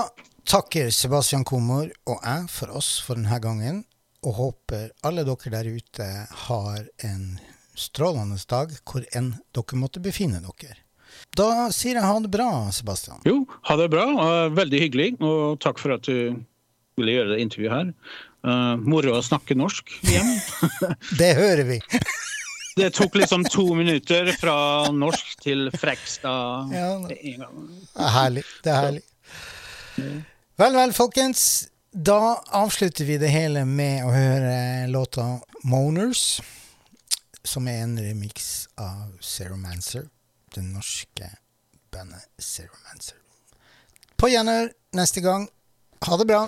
takker Sebastian Komor og jeg for oss for denne gangen, og håper alle dere der ute har en strålende dag hvor enn dere måtte befinne dere. Da sier jeg ha det bra, Sebastian. Jo, ha det bra. Veldig hyggelig, og takk for at du ville gjøre det intervjuet her. Uh, moro å snakke norsk igjen. Det hører vi. Det tok liksom to minutter fra norsk til Frekstad. Ja. Det er herlig. Det er herlig. Vel, vel, folkens. Da avslutter vi det hele med å høre låta 'Moners', som er en remix av Seromancer, det norske bandet Seromancer. På gjenhør neste gang. Ha det bra.